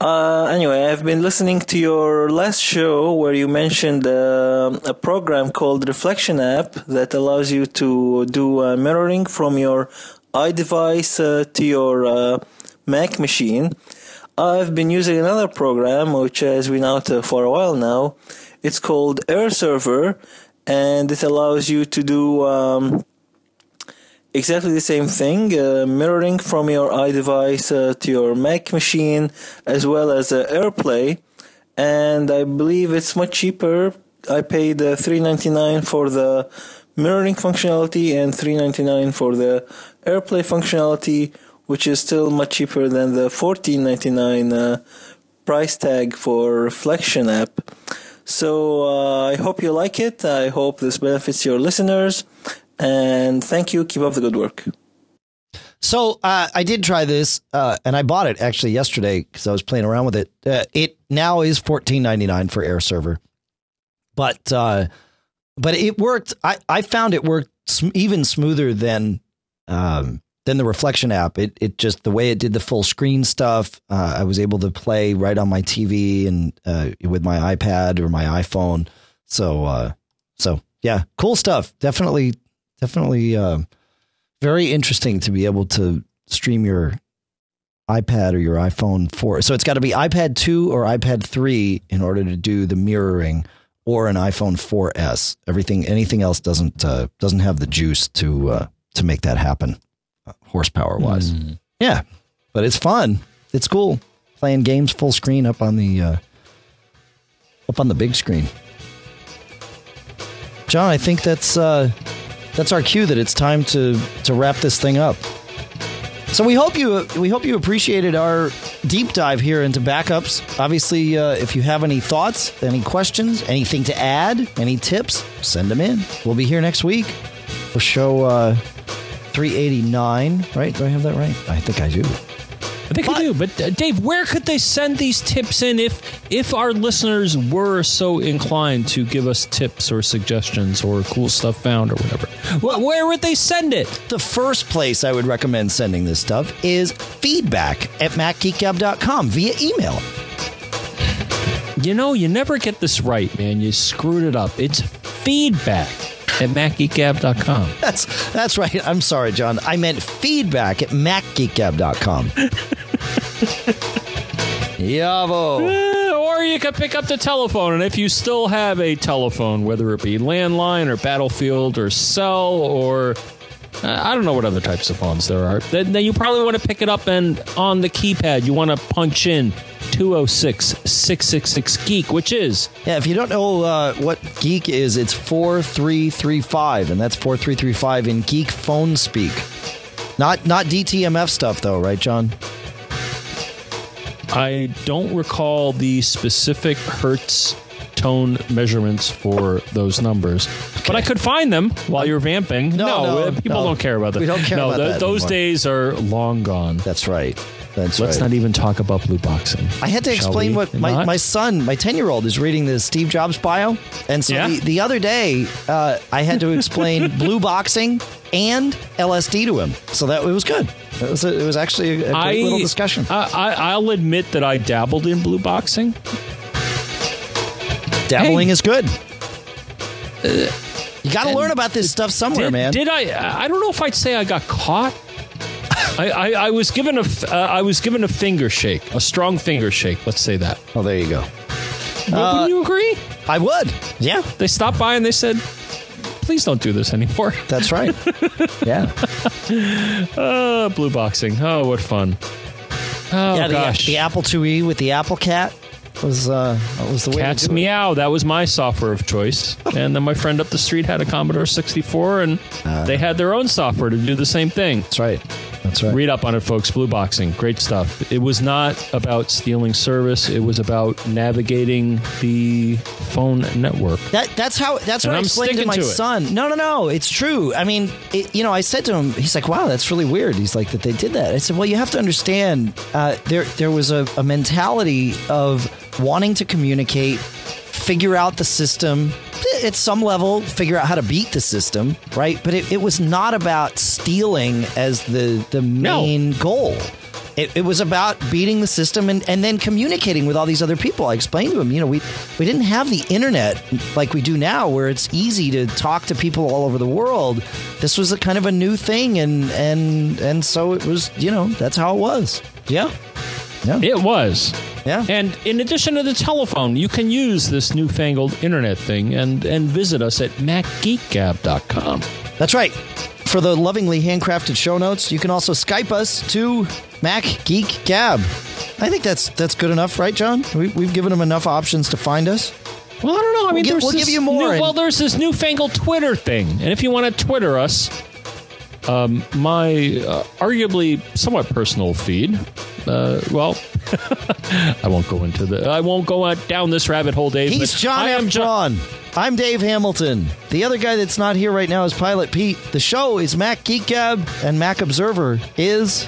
Speaker 3: uh, anyway, I've been listening to your last show where you mentioned uh, a program called Reflection App that allows you to do uh, mirroring from your iDevice uh, to your uh, Mac machine. I've been using another program which has been out for a while now. It's called AirServer and it allows you to do um, exactly the same thing, uh, mirroring from your iDevice uh, to your Mac machine, as well as uh, AirPlay. And I believe it's much cheaper. I paid uh, three ninety nine for the mirroring functionality and three ninety nine for the AirPlay functionality, which is still much cheaper than the fourteen ninety nine uh, price tag for Reflection app. So uh, I hope you like it. I hope this benefits your listeners. And thank you. Keep up the good work.
Speaker 1: So uh, I did try this, uh, and I bought it actually yesterday because I was playing around with it. Uh, it now is fourteen ninety nine for AirServer, but uh, but it worked. I, I found it worked sm- even smoother than um, then the reflection app, it it just the way it did the full screen stuff. Uh, I was able to play right on my TV and uh, with my iPad or my iPhone. So so yeah, cool stuff. Definitely definitely uh, very interesting to be able to stream your iPad or your iPhone four. So it's got to be iPad two or iPad three in order to do the mirroring, or an iPhone 4S. Everything anything else doesn't uh, doesn't have the juice to uh, to make that happen horsepower wise. Mm. Yeah, but it's fun. It's cool playing games full screen up on the uh, up on the big screen. John, I think that's uh, that's our cue that it's time to to wrap this thing up. So we hope you we hope you appreciated our deep dive here into backups. Obviously, uh, if you have any thoughts, any questions, anything to add, any tips, send them in. We'll be here next week for show uh, 389, right? Do I have that right? I think I do.
Speaker 2: I think I do. But uh, Dave, where could they send these tips in if if our listeners were so inclined to give us tips or suggestions or cool stuff found or whatever? Wh- Where would they send it?
Speaker 1: The first place I would recommend sending this stuff is feedback at macgeekgab.com via email.
Speaker 2: You know, you never get this right, man. You screwed it up. It's feedback at macgeekgab.com.
Speaker 1: That's that's right. I'm sorry, John. I meant feedback at macgeekgab.com. Yavo.
Speaker 2: Eh, Or you could pick up the telephone, and if you still have a telephone, whether it be landline or Battlefield or Cell or uh, I don't know what other types of phones there are, then, then you probably want to pick it up and on the keypad you want to punch in 206 666 Geek, which is
Speaker 1: Yeah, if you don't know uh, what geek is, it's 4335, and that's 4335 in geek phone speak. Not not DTMF stuff though, right, John?
Speaker 2: I don't recall the specific hertz tone measurements for those numbers, but I could find them while you're vamping.
Speaker 1: No, no,
Speaker 2: uh, people
Speaker 1: no.
Speaker 2: don't care about that.
Speaker 1: We don't care
Speaker 2: no,
Speaker 1: about
Speaker 2: th-
Speaker 1: that
Speaker 2: those
Speaker 1: anymore.
Speaker 2: days are long gone.
Speaker 1: That's right. That's
Speaker 2: Let's
Speaker 1: right.
Speaker 2: not even talk about blue boxing.
Speaker 1: I had to
Speaker 2: Shall
Speaker 1: explain what my, my son, my 10 year old, is reading the Steve Jobs bio. And so
Speaker 2: Yeah?
Speaker 1: the, the other day, uh, I had to explain blue boxing and LSD to him. So that it was good. It was, a, it was actually a, a great little discussion.
Speaker 2: I, I, I'll admit that I dabbled in blue boxing.
Speaker 1: Dabbling
Speaker 2: hey.
Speaker 1: is good. you got to learn about this stuff somewhere,
Speaker 2: Did,
Speaker 1: man.
Speaker 2: did I? I don't know if I'd say I got caught. I, I, I was given a uh, I was given a finger shake, a strong finger shake. Let's say that.
Speaker 1: oh, there you go.
Speaker 2: Well, Wouldn't you agree?
Speaker 1: I would. Yeah,
Speaker 2: They stopped by and they said, "Please don't do this anymore."
Speaker 1: that's right. yeah.
Speaker 2: Oh, blue boxing. Oh, what fun. Oh
Speaker 1: yeah, the,
Speaker 2: gosh.
Speaker 1: the Apple IIe with the Apple Cat was uh was the way
Speaker 2: Cat's
Speaker 1: do it.
Speaker 2: Meow. That was my software of choice. And then my friend up the street had a Commodore 64, and
Speaker 1: Uh.
Speaker 2: they had their own software to do the same thing.
Speaker 1: That's right. That's right.
Speaker 2: Read up on it, folks. Blue Boxing. Great stuff. It was not about stealing service, it was about navigating the phone network.
Speaker 1: That that's how that's
Speaker 2: And
Speaker 1: what I
Speaker 2: I'm
Speaker 1: explained to my
Speaker 2: to
Speaker 1: son. No, no, no, it's true. I mean, it, you know, I said to him, he's like, "Wow, that's really weird." He's like, "That they did that." I said, "Well, you have to understand, uh, there there was a, a mentality of wanting to communicate, figure out the system." At some level, figure out how to beat the system, right? But it, it was not about stealing as the the
Speaker 2: No.
Speaker 1: main goal. It, it was about beating the system and, and then communicating with all these other people. I explained to them, you know, we, we didn't have the internet like we do now, where it's easy to talk to people all over the world. This was a kind of a new thing, and and and so it was, you know, that's how it was. Yeah, yeah,
Speaker 2: It was.
Speaker 1: yeah.
Speaker 2: And in addition to the telephone, you can use this newfangled internet thing and, and visit us at macgeekgab.com.
Speaker 1: That's right. For the lovingly handcrafted show notes, you can also Skype us to Mac Geek Gab. I think that's that's good enough, right, John? We, we've given them enough options to find us.
Speaker 2: Well, I don't know. I mean,
Speaker 1: gi-
Speaker 2: there's
Speaker 1: we'll give you more
Speaker 2: new-
Speaker 1: and-
Speaker 2: well, there's this newfangled Twitter thing, and if you want to Twitter us, um, my uh, arguably somewhat personal feed. Uh, well, I won't go into the. I won't go down this rabbit hole, Dave.
Speaker 1: He's John
Speaker 2: I am
Speaker 1: F.
Speaker 2: Jo-
Speaker 1: Braun. I'm Dave Hamilton. The other guy that's not here right now is Pilot Pete. The show is Mac Geek Gab, and Mac Observer is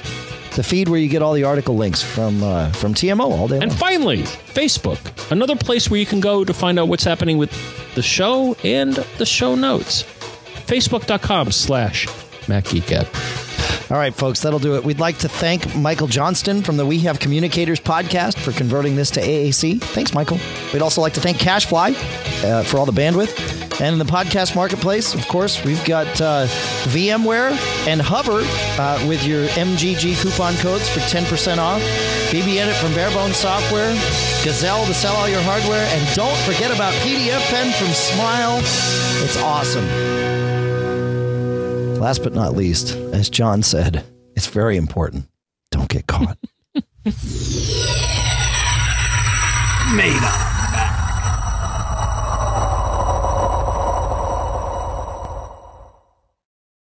Speaker 1: the feed where you get all the article links from uh, from TMO all day long.
Speaker 2: And finally, Facebook, another place where you can go to find out what's happening with the show and the show notes. Facebook.com slash MacGeekGab.
Speaker 1: All right, folks, that'll do it. We'd like to thank Michael Johnston from the We Have Communicators podcast for converting this to AAC. Thanks, Michael. We'd also like to thank Cashfly uh, for all the bandwidth. And in the podcast marketplace, of course, we've got uh, VMware and Hover uh, with your MGG coupon codes for 10% off. BBEdit from Barebone Software, Gazelle to sell all your hardware, and don't forget about PDF Pen from Smile. It's awesome. Last but not least, as John said, it's very important. Don't get caught.
Speaker 4: Made up.